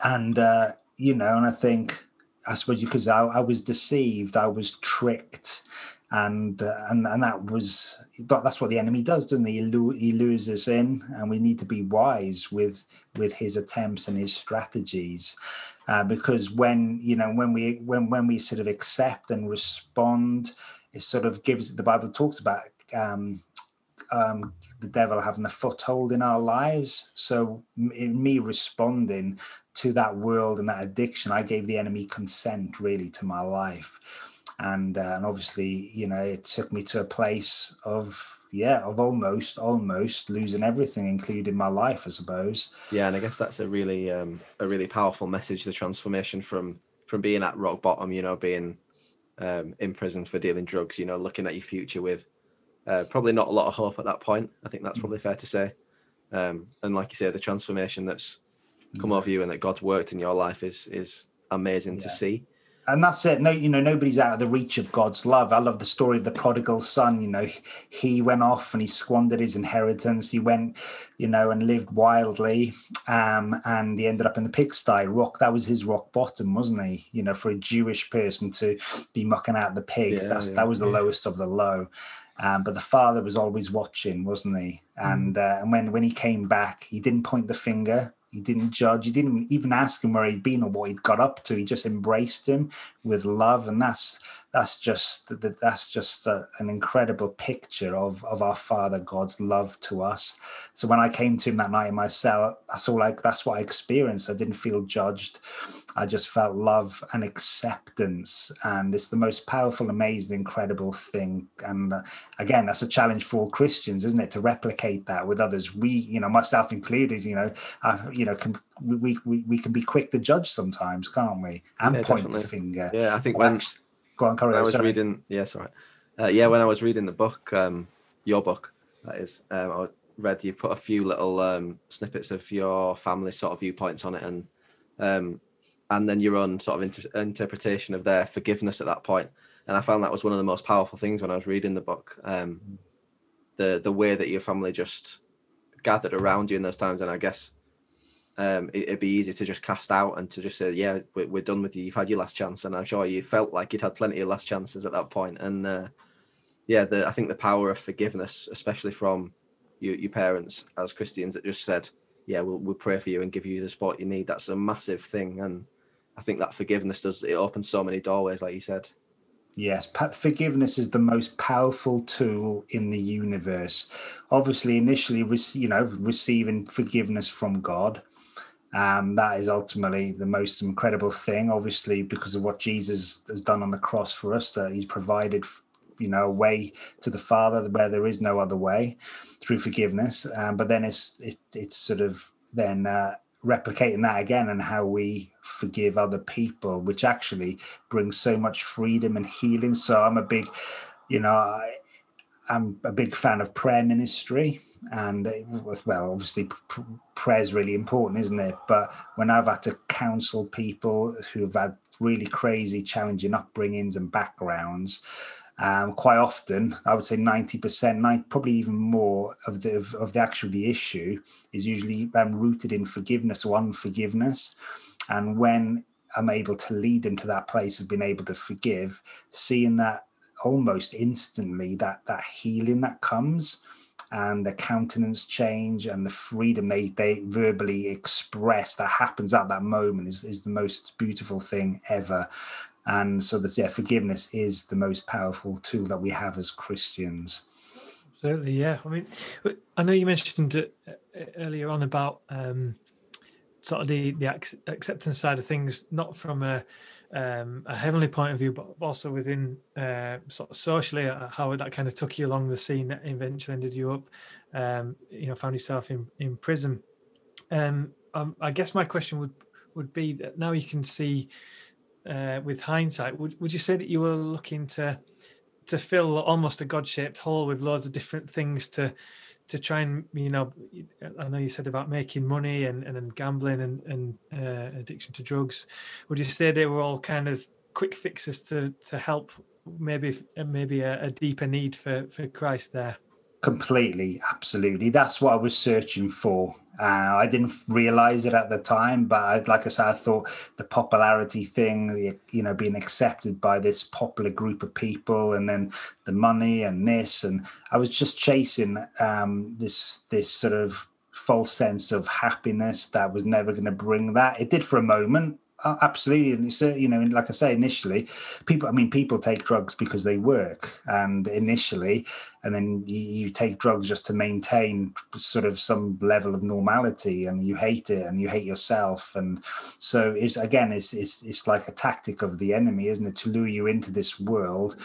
[SPEAKER 3] and uh you know and i think i suppose because I, I was deceived i was tricked and uh, and and that was that's what the enemy does, doesn't he? He, lu- he us in, and we need to be wise with with his attempts and his strategies, uh, because when you know when we when when we sort of accept and respond, it sort of gives the Bible talks about. Um, um, the devil having a foothold in our lives. So, me responding to that world and that addiction, I gave the enemy consent really to my life and uh, and obviously you know it took me to a place of yeah of almost almost losing everything including my life i suppose
[SPEAKER 1] yeah and i guess that's a really um a really powerful message the transformation from from being at rock bottom you know being um in prison for dealing drugs you know looking at your future with uh, probably not a lot of hope at that point i think that's mm. probably fair to say um and like you say the transformation that's come mm. over you and that god's worked in your life is is amazing yeah. to see
[SPEAKER 3] and that's it. No, you know, nobody's out of the reach of God's love. I love the story of the prodigal son. You know, he went off and he squandered his inheritance. He went, you know, and lived wildly, um, and he ended up in the pigsty. Rock that was his rock bottom, wasn't he? You know, for a Jewish person to be mucking out the pigs, yeah, yeah, that was the lowest of the low. Um, but the father was always watching, wasn't he? Mm. And uh, and when when he came back, he didn't point the finger he didn't judge. He didn't even ask him where he'd been or what he'd got up to. He just embraced him with love, and that's that's just that's just a, an incredible picture of of our Father God's love to us. So when I came to him that night in my cell, that's all like that's what I experienced. I didn't feel judged. I just felt love and acceptance, and it's the most powerful, amazing, incredible thing. And uh, again, that's a challenge for all Christians, isn't it, to replicate that with others? We, you know, myself included, you know, uh, you know, can we, we we can be quick to judge sometimes, can't we? And yeah, point definitely. the finger.
[SPEAKER 1] Yeah, I think when. Actually,
[SPEAKER 3] Go on, Corey.
[SPEAKER 1] I was sorry. reading. Yeah, sorry. Uh, yeah, when I was reading the book, um, your book, that is, um, I read you put a few little um, snippets of your family sort of viewpoints on it, and um, and then your own sort of inter- interpretation of their forgiveness at that point. And I found that was one of the most powerful things when I was reading the book. Um, the the way that your family just gathered around you in those times, and I guess um, it, would be easy to just cast out and to just say, "Yeah, we're, we're, done with you. You've had your last chance." And I'm sure you felt like you'd had plenty of last chances at that point. And uh, yeah, the, I think the power of forgiveness, especially from you, your parents as Christians, that just said, "Yeah, we'll, we'll pray for you and give you the support you need." That's a massive thing, and I think that forgiveness does it opens so many doorways, like you said.
[SPEAKER 3] Yes, forgiveness is the most powerful tool in the universe. Obviously, initially, you know, receiving forgiveness from God um, that is ultimately the most incredible thing, obviously, because of what Jesus has done on the cross for us, that he's provided, you know, a way to the Father where there is no other way through forgiveness. Um, but then it's, it, it's sort of then uh, replicating that again and how we forgive other people, which actually brings so much freedom and healing. So I'm a big, you know, I, I'm a big fan of prayer ministry and it was, well obviously prayer is really important isn't it? But when i've had to counsel people who've had really crazy challenging upbringings and backgrounds um, quite often i would say 90% 90, probably even more of the of, of the actual the issue is usually um, rooted in forgiveness or unforgiveness. And when i'm able to lead them to that place of being able to forgive seeing that almost instantly that that healing that comes and their countenance change and the freedom they they verbally express that happens at that moment is, is the most beautiful thing ever. And so that yeah forgiveness is the most powerful tool that we have as christians.
[SPEAKER 2] Absolutely yeah. I mean i know you mentioned uh, earlier on about um sort of the the acceptance side of things not from a um, a heavenly point of view, but also within uh, sort of socially, uh, how that kind of took you along the scene that eventually ended you up, um, you know, found yourself in, in prison. Um, um, I guess my question would would be that now you can see uh, with hindsight, would, would you say that you were looking to to fill almost a God shaped hole with loads of different things to to try and you know i know you said about making money and and gambling and and uh, addiction to drugs. Would you say they were all kind of quick fixes to to help maybe maybe a, a deeper need for for christ there
[SPEAKER 3] Completely, absolutely. That's what I was searching for. Uh, I didn't realize it at the time, but I, like I said, I thought the popularity thing, the, you know, being accepted by this popular group of people, and then the money and this, and I was just chasing um, this this sort of false sense of happiness that was never going to bring that. It did for a moment, Uh, absolutely, and it's uh, you know, like I say, initially, people. I mean, people take drugs because they work, and initially, and then you, you, take drugs just to maintain sort of some level of normality, and you hate it, and you hate yourself, and so it's again, it's it's it's like a tactic of the enemy, isn't it, to lure you into this world,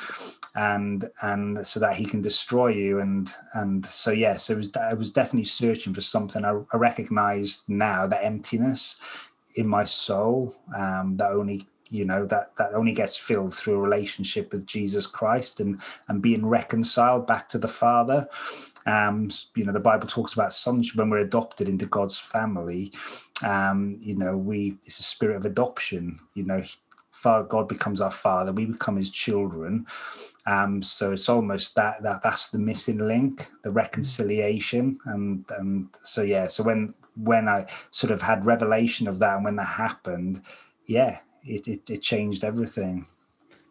[SPEAKER 3] and and so that he can destroy you, and and so yes, it was I was definitely searching for something. I, I recognized now that emptiness in my soul um, that only you know that that only gets filled through a relationship with Jesus Christ and and being reconciled back to the Father. Um, you know, the Bible talks about sonship when we're adopted into God's family. Um, you know, we it's a spirit of adoption. You know, Father God becomes our Father, we become His children. Um, so it's almost that that that's the missing link, the reconciliation, and and so yeah. So when when I sort of had revelation of that and when that happened, yeah, it, it, it changed everything.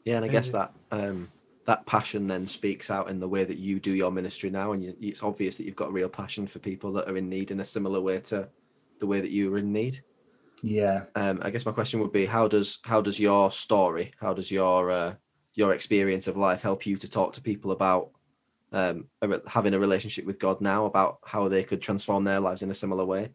[SPEAKER 1] Yeah, and I guess that um, that passion then speaks out in the way that you do your ministry now, and you, it's obvious that you've got a real passion for people that are in need in a similar way to the way that you were in need.
[SPEAKER 3] Yeah.
[SPEAKER 1] Um, I guess my question would be, how does how does your story, how does your uh, your experience of life help you to talk to people about um, having a relationship with God now about how they could transform their lives in a similar way?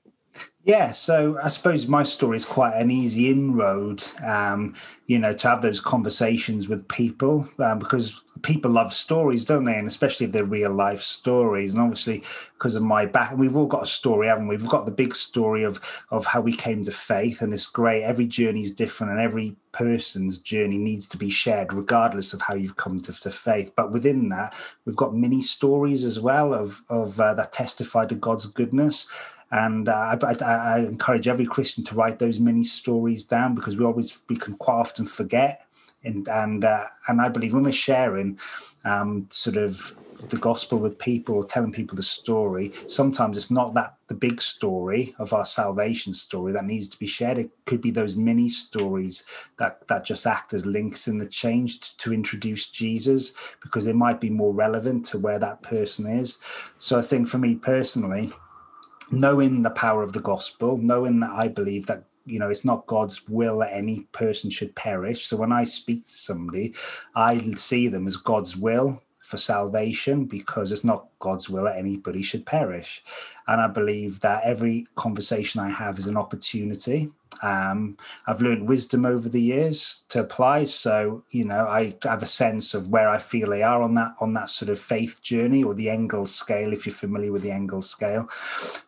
[SPEAKER 3] Yeah, so I suppose my story is quite an easy inroad, um, you know, to have those conversations with people um, because people love stories, don't they? And especially if they're real life stories. And obviously, because of my back, we've all got a story, haven't we? We've got the big story of of how we came to faith, and it's great. Every journey is different, and every person's journey needs to be shared, regardless of how you've come to, to faith. But within that, we've got many stories as well of of uh, that testify to God's goodness and uh, I, I, encourage every Christian to write those many stories down because we always we can quite often forget. And and uh, and I believe when we're sharing um, sort of the gospel with people telling people the story, sometimes it's not that the big story of our salvation story that needs to be shared. It could be those mini stories that that just act as links in the change to, to introduce Jesus because they might be more relevant to where that person is. So I think for me personally, knowing the power of the gospel, knowing that I believe that you know it's not God's will that any person should perish. So when I speak to somebody, I see them as God's will for salvation because it's not God's will that anybody should perish. And I believe that every conversation I have is an opportunity um, I've learned wisdom over the years to apply. So, you know, I have a sense of where I feel they are on that on that sort of faith journey or the Engel scale, if you're familiar with the Engel scale,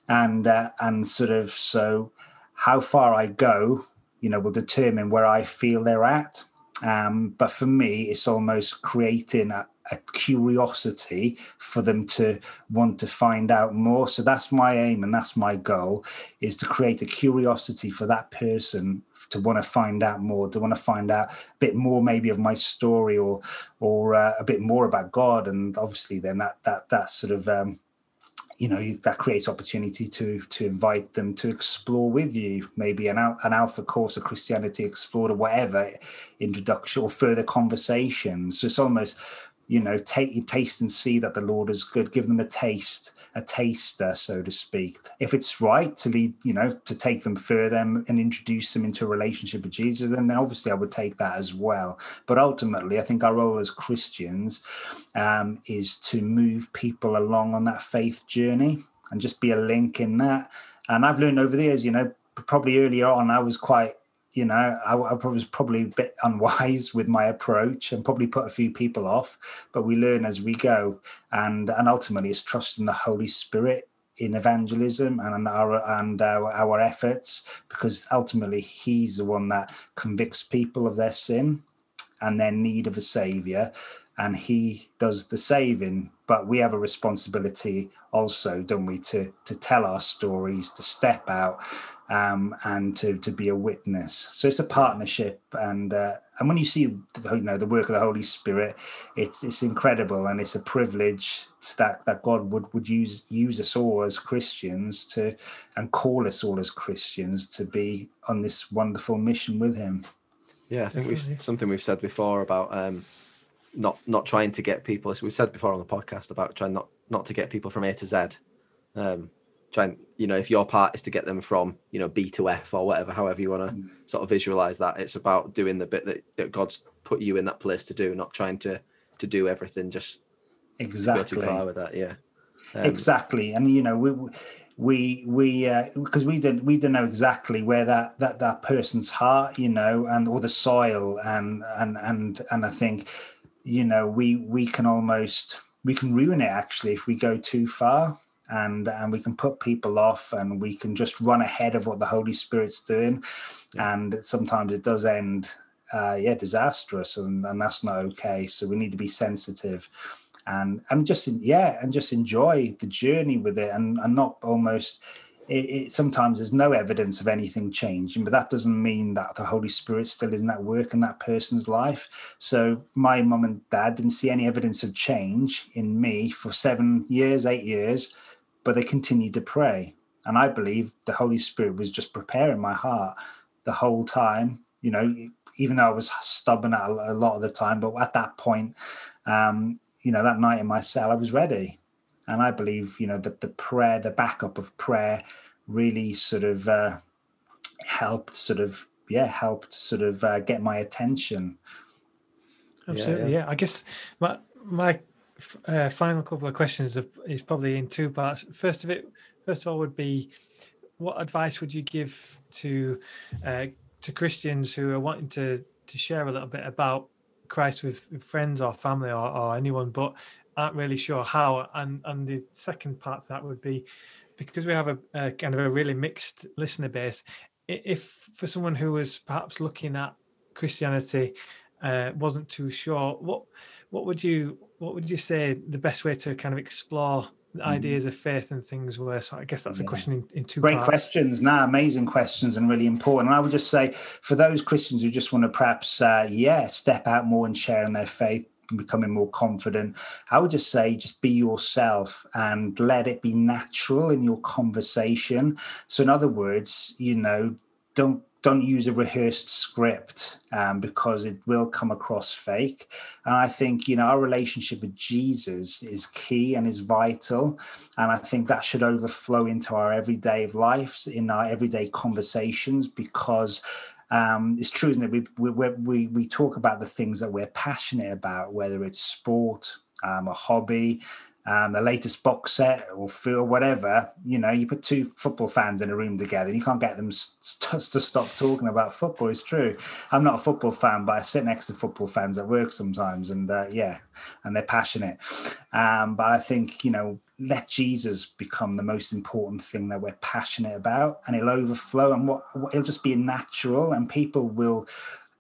[SPEAKER 3] and uh, and sort of so how far I go, you know, will determine where I feel they're at. Um, but for me, it's almost creating a, a curiosity for them to want to find out more. So that's my aim and that's my goal is to create a curiosity for that person to want to find out more, to want to find out a bit more maybe of my story or or uh, a bit more about God. And obviously then that that that sort of um, you know that creates opportunity to to invite them to explore with you maybe an, an alpha course of christianity explored or whatever introduction or further conversations so it's almost you know take taste and see that the lord is good. Give them a taste a taster so to speak. If it's right to lead you know to take them further and introduce them into a relationship with jesus then obviously i would take that as well. But ultimately i think our role as christians um, is to move people along on that faith journey and just be a link in that. And i've learned over the years you know probably earlier on i was quite you know, I, I, was probably a bit unwise with my approach and probably put a few people off. But we learn as we go, and and ultimately, it's trusting the Holy Spirit in evangelism and our and our, our efforts, because ultimately He's the one that convicts people of their sin and their need of a Savior, and He does the saving. But we have a responsibility also, don't we, to to tell our stories, to step out um, and to to be a witness. So it's a partnership, and uh, and when you see you know the work of the Holy Spirit, it's it's incredible, and it's a privilege that that God would would use use us all as Christians to and call us all as Christians to be on this wonderful mission with Him.
[SPEAKER 1] Yeah, I think we've something we've said before about um, not not trying to get people. As we said before on the podcast about trying not not to get people from A to Z. Um, trying you know if your part is to get them from you know b to f or whatever however you want to mm. sort of visualize that it's about doing the bit that, that, god's put you in that place to do not trying to to do everything just
[SPEAKER 3] exactly
[SPEAKER 1] too far with that yeah.
[SPEAKER 3] Um, exactly and you know we we we because uh, we didn't we didn't know exactly where that that that person's heart you know and or the soil and and and and i think you know we we can almost we can ruin it actually if we go too far and and we can put people off and we can just run ahead of what the holy spirit's doing yeah. and sometimes it does end uh, yeah disastrous and, and that's not okay so we need to be sensitive and and just yeah and just enjoy the journey with it and and not almost it, it, sometimes there's no evidence of anything changing, but that doesn't mean that the Holy Spirit still isn't at work in that person's life. So my mum and dad didn't see any evidence of change in me for seven years, eight years but they continued to pray. And I believe the Holy Spirit was just preparing my heart the whole time, you know, even though I was stubborn at a lot of the time, but at that point, um, you know, that night in my cell, I was ready. And I believe, you know, that the prayer, the backup of prayer really sort of uh, helped sort of, yeah, helped sort of uh, get my attention.
[SPEAKER 2] Absolutely. Yeah, yeah. I guess my, my uh, final couple of questions is probably in two parts. First of it, first of all, would be what advice would you give to uh, to Christians who are wanting to to share a little bit about Christ with, friends or family or, or, anyone, but aren't really sure how? And and the second part to that would be because we have a, a kind of a really mixed listener base. If for someone who was perhaps looking at Christianity uh, wasn't too sure, what what would you what would you say the best way to kind of explore the mm-hmm. ideas of faith and things were? So I guess that's yeah. a question in, in two
[SPEAKER 3] great
[SPEAKER 2] parts.
[SPEAKER 3] questions. Now, amazing questions and really important. And I would just say for those Christians who just want to perhaps, uh, yeah, step out more and share in their faith, And becoming more confident i would just say just be yourself and let it be natural in your conversation so in other words you know don't don't use a rehearsed script um, because it will come across fake. And I think, you know, our relationship with Jesus is key and is vital. And I think that should overflow into our everyday lives, in our everyday conversations, because um, it's true, isn't it? We, we, we, we talk about the things that we're passionate about, whether it's sport, um, a hobby, um, the latest box set or film, whatever, you know, you put two football fans in a room together and you can't get them st- to stop talking about football. It's true. I'm not a football fan, but I sit next to football fans at work sometimes, and uh, yeah, and they're passionate. Um, but I think you know, let Jesus become the most important thing that we're passionate about, and it'll overflow, and what it'll just be natural, and people will.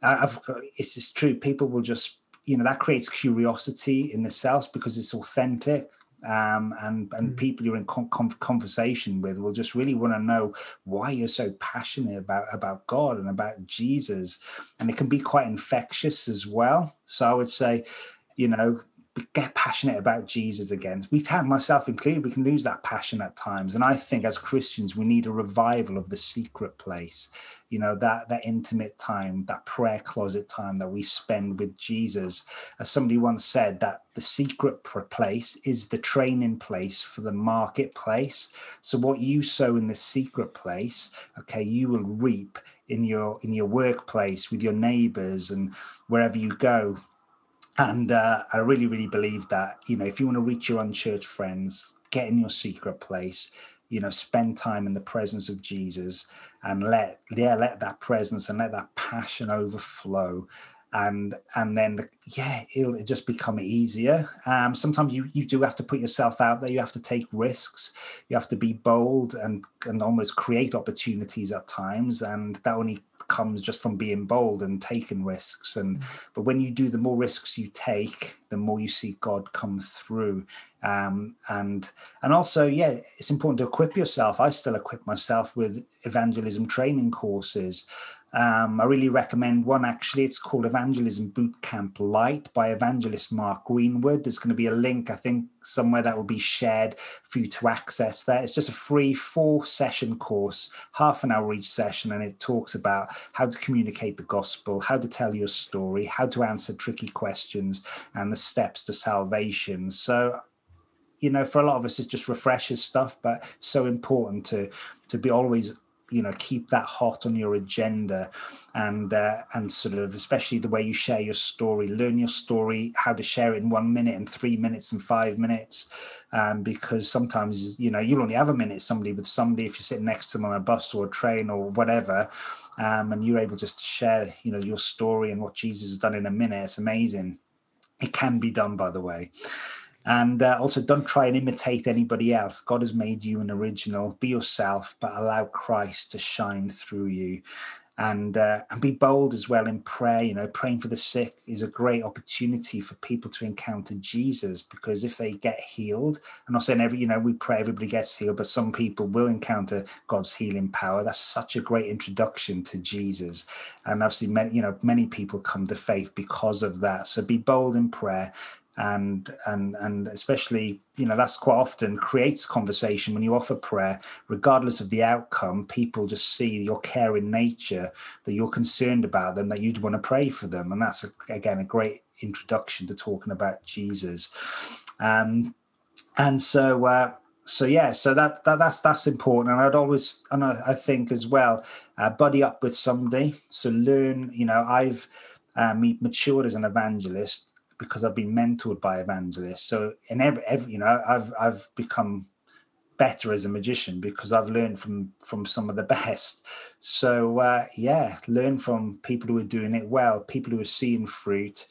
[SPEAKER 3] I've, got, it's just true. People will just you know that creates curiosity in the cells because it's authentic um, and and mm. people you're in con- conversation with will just really want to know why you're so passionate about about God and about Jesus, and it can be quite infectious as well. So I would say, you know, get passionate about Jesus again. We can, myself included, we can lose that passion at times. And I think as Christians, we need a revival of the secret place, you know, that that intimate time, that prayer closet time that we spend with Jesus. As somebody once said, that the secret place is the training place for the marketplace. So what you sow in the secret place, okay, you will reap in your in your workplace with your neighbors and wherever you go and uh, I really, really believe that, you know, if you want to reach your unchurched friends, get in your secret place, you know, spend time in the presence of Jesus and let, yeah, let that presence and let that passion overflow. And and then yeah it'll just become easier. Um, sometimes you you do have to put yourself out there. You have to take risks. You have to be bold and and almost create opportunities at times. And that only comes just from being bold and taking risks. And mm. but when you do the more risks you take the more you see god come through. Um, and and also yeah it's important to equip yourself. I still equip myself with evangelism training courses um, I really recommend one actually. It's called Evangelism Bootcamp Light by evangelist Mark Greenwood. There's going to be a link, I think, somewhere that will be shared for you to access that. It's just a free four session course, half an hour each session, and it talks about how to communicate the gospel, how to tell your story, how to answer tricky questions, and the steps to salvation. So you know for a lot of us it's just refreshes stuff but so important to to be always you know keep that hot on your agenda and uh, and sort of especially the way you share your story. Learn your story how to share it in one minute and three minutes and five minutes um, because sometimes you know you'll only have a minute somebody with somebody if you're sitting next to them on a bus or a train or whatever um, and you're able just to share you know your story and what jesus has done in a minute. It's amazing. It can be done by the way and uh, also, don't try and imitate anybody else. God has made you an original. Be yourself, but allow Christ to shine through you. And uh, and be bold as well in prayer. You know, praying for the sick is a great opportunity for people to encounter Jesus because if they get healed, I'm not saying every, you know, we pray everybody gets healed, but some people will encounter God's healing power. That's such a great introduction to Jesus. And seen many, you know, many people come to faith because of that. So be bold in prayer and and and especially you know that's quite often creates conversation when you offer prayer. Regardless of the outcome people just see your care in nature that you're concerned about them that you'd want to pray for them and that's a, again a great introduction to talking about jesus. Um and so uh so yeah so that, that that's that's important and i'd always and i, I think as well uh, buddy up with somebody. So learn you know i've uh, matured as an evangelist because I've been mentored by evangelists. So in every, every you know, I've I've become better as a magician because I've learned from from some of the *laughs* best. So uh, yeah, learn from people who are doing it well, people who are seeing fruit,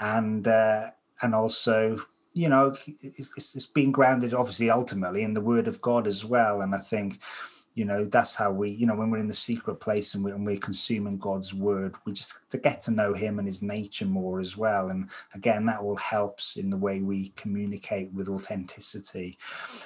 [SPEAKER 3] and uh, and also you know it's, it's being grounded obviously ultimately in the Word of God as well. And I think you know that's how we you know when we're in the secret place and, we, and we're consuming god's word we just to get to know him and his nature more as well. And again that all helps in the way we communicate with authenticity.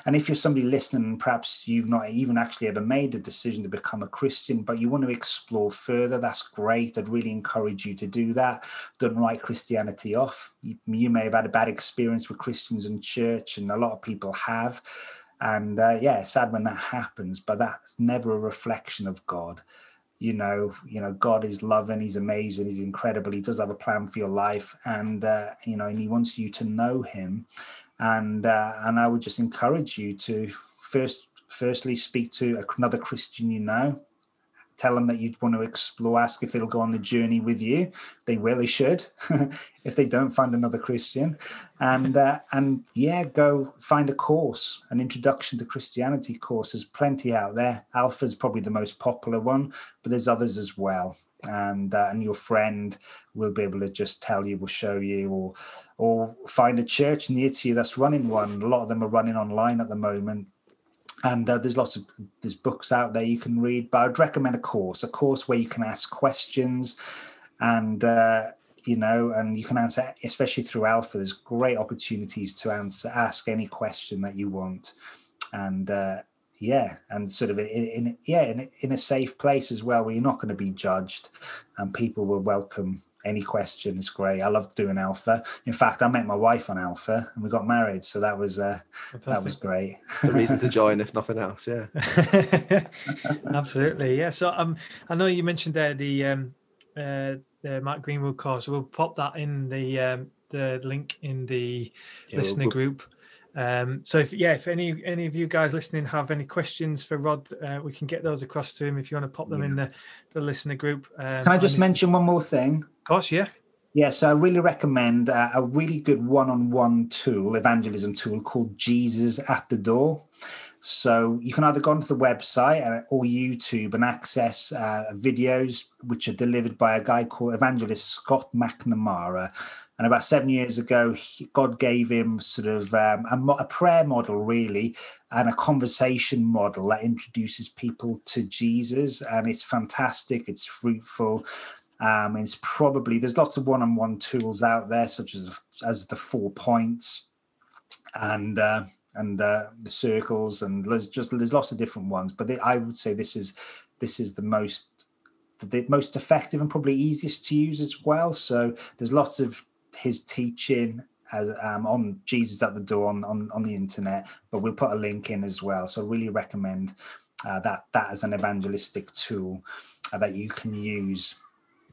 [SPEAKER 3] And if you're somebody listening and perhaps you've not even actually ever made a decision to become a christian but you want to explore further that's great. I'd really encourage you to do that. Don't write christianity off. You, you may have had a bad experience with christians and church and a lot of people have and uh, yeah sad when that happens but that's never a reflection of god. You know you know god is loving he's amazing he's incredible he does have a plan for your life and uh, you know and he wants you to know him. And uh, and i would just encourage you to first firstly speak to another christian you know tell them that you'd want to explore, ask if they'll go on the journey with you. They really should, *laughs* if they don't find another Christian, and *laughs* uh, and yeah, go find a course, an introduction to Christianity course. There's plenty out there. Alpha is probably the most popular one, but there's others as well. And uh, and your friend will be able to just tell you, will show you, or or find a church near to you that's running one. A lot of them are running online at the moment and uh, there's lots of there's books out there you can read but i'd recommend a course a course where you can ask questions and uh, you know and you can answer especially through alpha there's great opportunities to answer ask any question that you want. And uh, yeah and sort of in, in yeah in, in a safe place as well where you're not going to be judged and people will welcome any question is great. I love doing alpha. In fact, I met my wife on alpha and we got married, so that was uh, that was great.
[SPEAKER 1] it's a reason to join, if nothing else. Yeah, *laughs*
[SPEAKER 2] absolutely. Yeah. So um, I know you mentioned there the um, uh, the Matt Greenwood course. We'll pop that in the um, the link in the yeah, listener we'll, group. Um, so if yeah, if any any of you guys listening have any questions for Rod, uh, we can get those across to him if you want to pop them yeah. in the, the listener group.
[SPEAKER 3] Um, can I just mention one more thing?
[SPEAKER 2] Of course, yeah.
[SPEAKER 3] Yeah, so I really recommend uh, a really good one-on-one tool, evangelism tool called Jesus at the Door. So you can either go onto the website uh, or YouTube and access uh, videos which are delivered by a guy called Evangelist Scott McNamara. And about seven years ago, he, God gave him sort of um, a, a, prayer model, really, and a conversation model that introduces people to Jesus. And it's fantastic, it's fruitful. Um, it's probably, there's lots of one on one tools out there, such as, as the four points and uh, and uh, the circles, and there's just there's lots of different ones. But they, I would say this is this is the most the most effective and probably easiest to use as well. So there's lots of his teaching as, um, on Jesus at the door on, on, on the internet, but we'll put a link in as well. So I really recommend uh, that that as an evangelistic tool uh, that you can use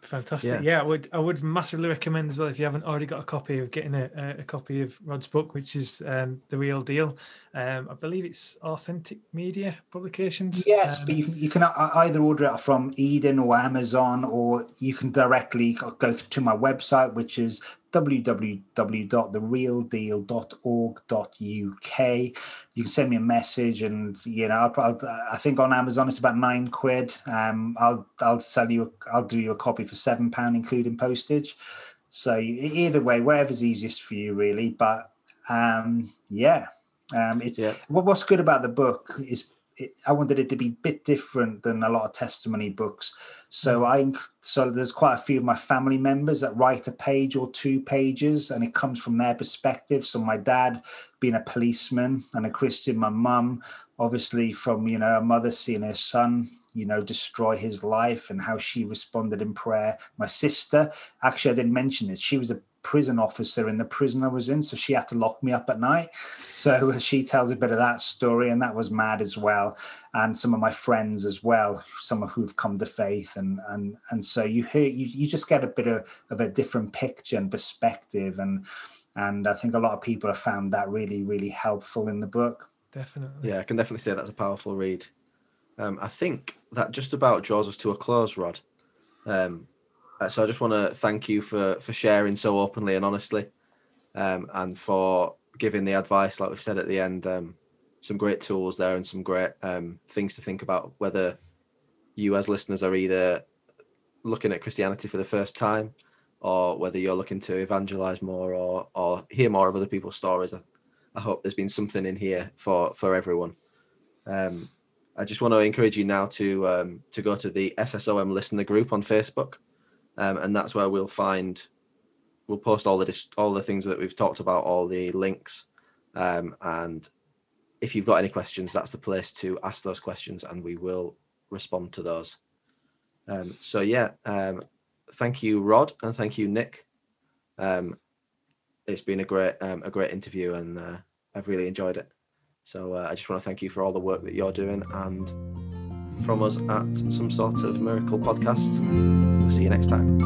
[SPEAKER 2] Fantastic. Yeah. yeah. I would I would massively recommend as well if you haven't already got a copy of getting a, a copy of Rod's book, which is um, the real deal. Um, I believe it's Authentic Media Publications.
[SPEAKER 3] Yes,
[SPEAKER 2] um,
[SPEAKER 3] but you you can either order it from Eden or Amazon, or you can directly go to my website, which is www.therealdeal.org.uk. You can send me a message, and you know, I'll, I'll, i think on Amazon it's about nine quid. Um, I'll I'll sell you, I'll do you a copy for seven pound, including postage. So either way, whatever's easiest for you, really. But um, yeah, um, it's yeah. what's good about the book is it, I wanted it to be a bit different than a lot of testimony books. So mm. I so there's quite a few of my family members that write a page or two pages, and it comes from their perspective. So my dad being a policeman and a Christian, my mum obviously from you know a mother seeing her son you know destroy his life and how she responded in prayer. My sister actually I didn't mention this. She was a prison officer in the prison I was in, so she had to lock me up at night. So *laughs* she tells a bit of that story, and that was mad as well. And some of my friends as well, some of who've come to faith, and and and so you hear you, you just get a bit of, of a different picture and perspective, and and I think a lot of people have found that really really helpful in the book.
[SPEAKER 2] Definitely,
[SPEAKER 1] yeah, I can definitely say that's a powerful read. Um, I think that just about draws us to a close, Rod. Um, uh, so I just want to thank you for for sharing so openly and honestly, um, and for giving the advice, like we've said at the end. Um, some great tools there and some great um, things to think about. Whether you as listeners are either looking at Christianity for the first time, or whether you're looking to evangelize more or or hear more of other people's stories. I, I hope there's been something in here for for everyone. Um, I just want to encourage you now to um, to go to the SSOM listener group on Facebook um, and that's where we'll find we'll post all the all the things that we've talked about, all the links, um, and if you've got any questions, that's the place to ask those questions, and we will respond to those. Um, so yeah, um, thank you, Rod, and thank you, Nick. Um, it's been a great um, a great interview, and uh, I've really enjoyed it. So uh, I just want to thank you for all the work that you're doing and from us at some sort of miracle podcast. We'll see you next time.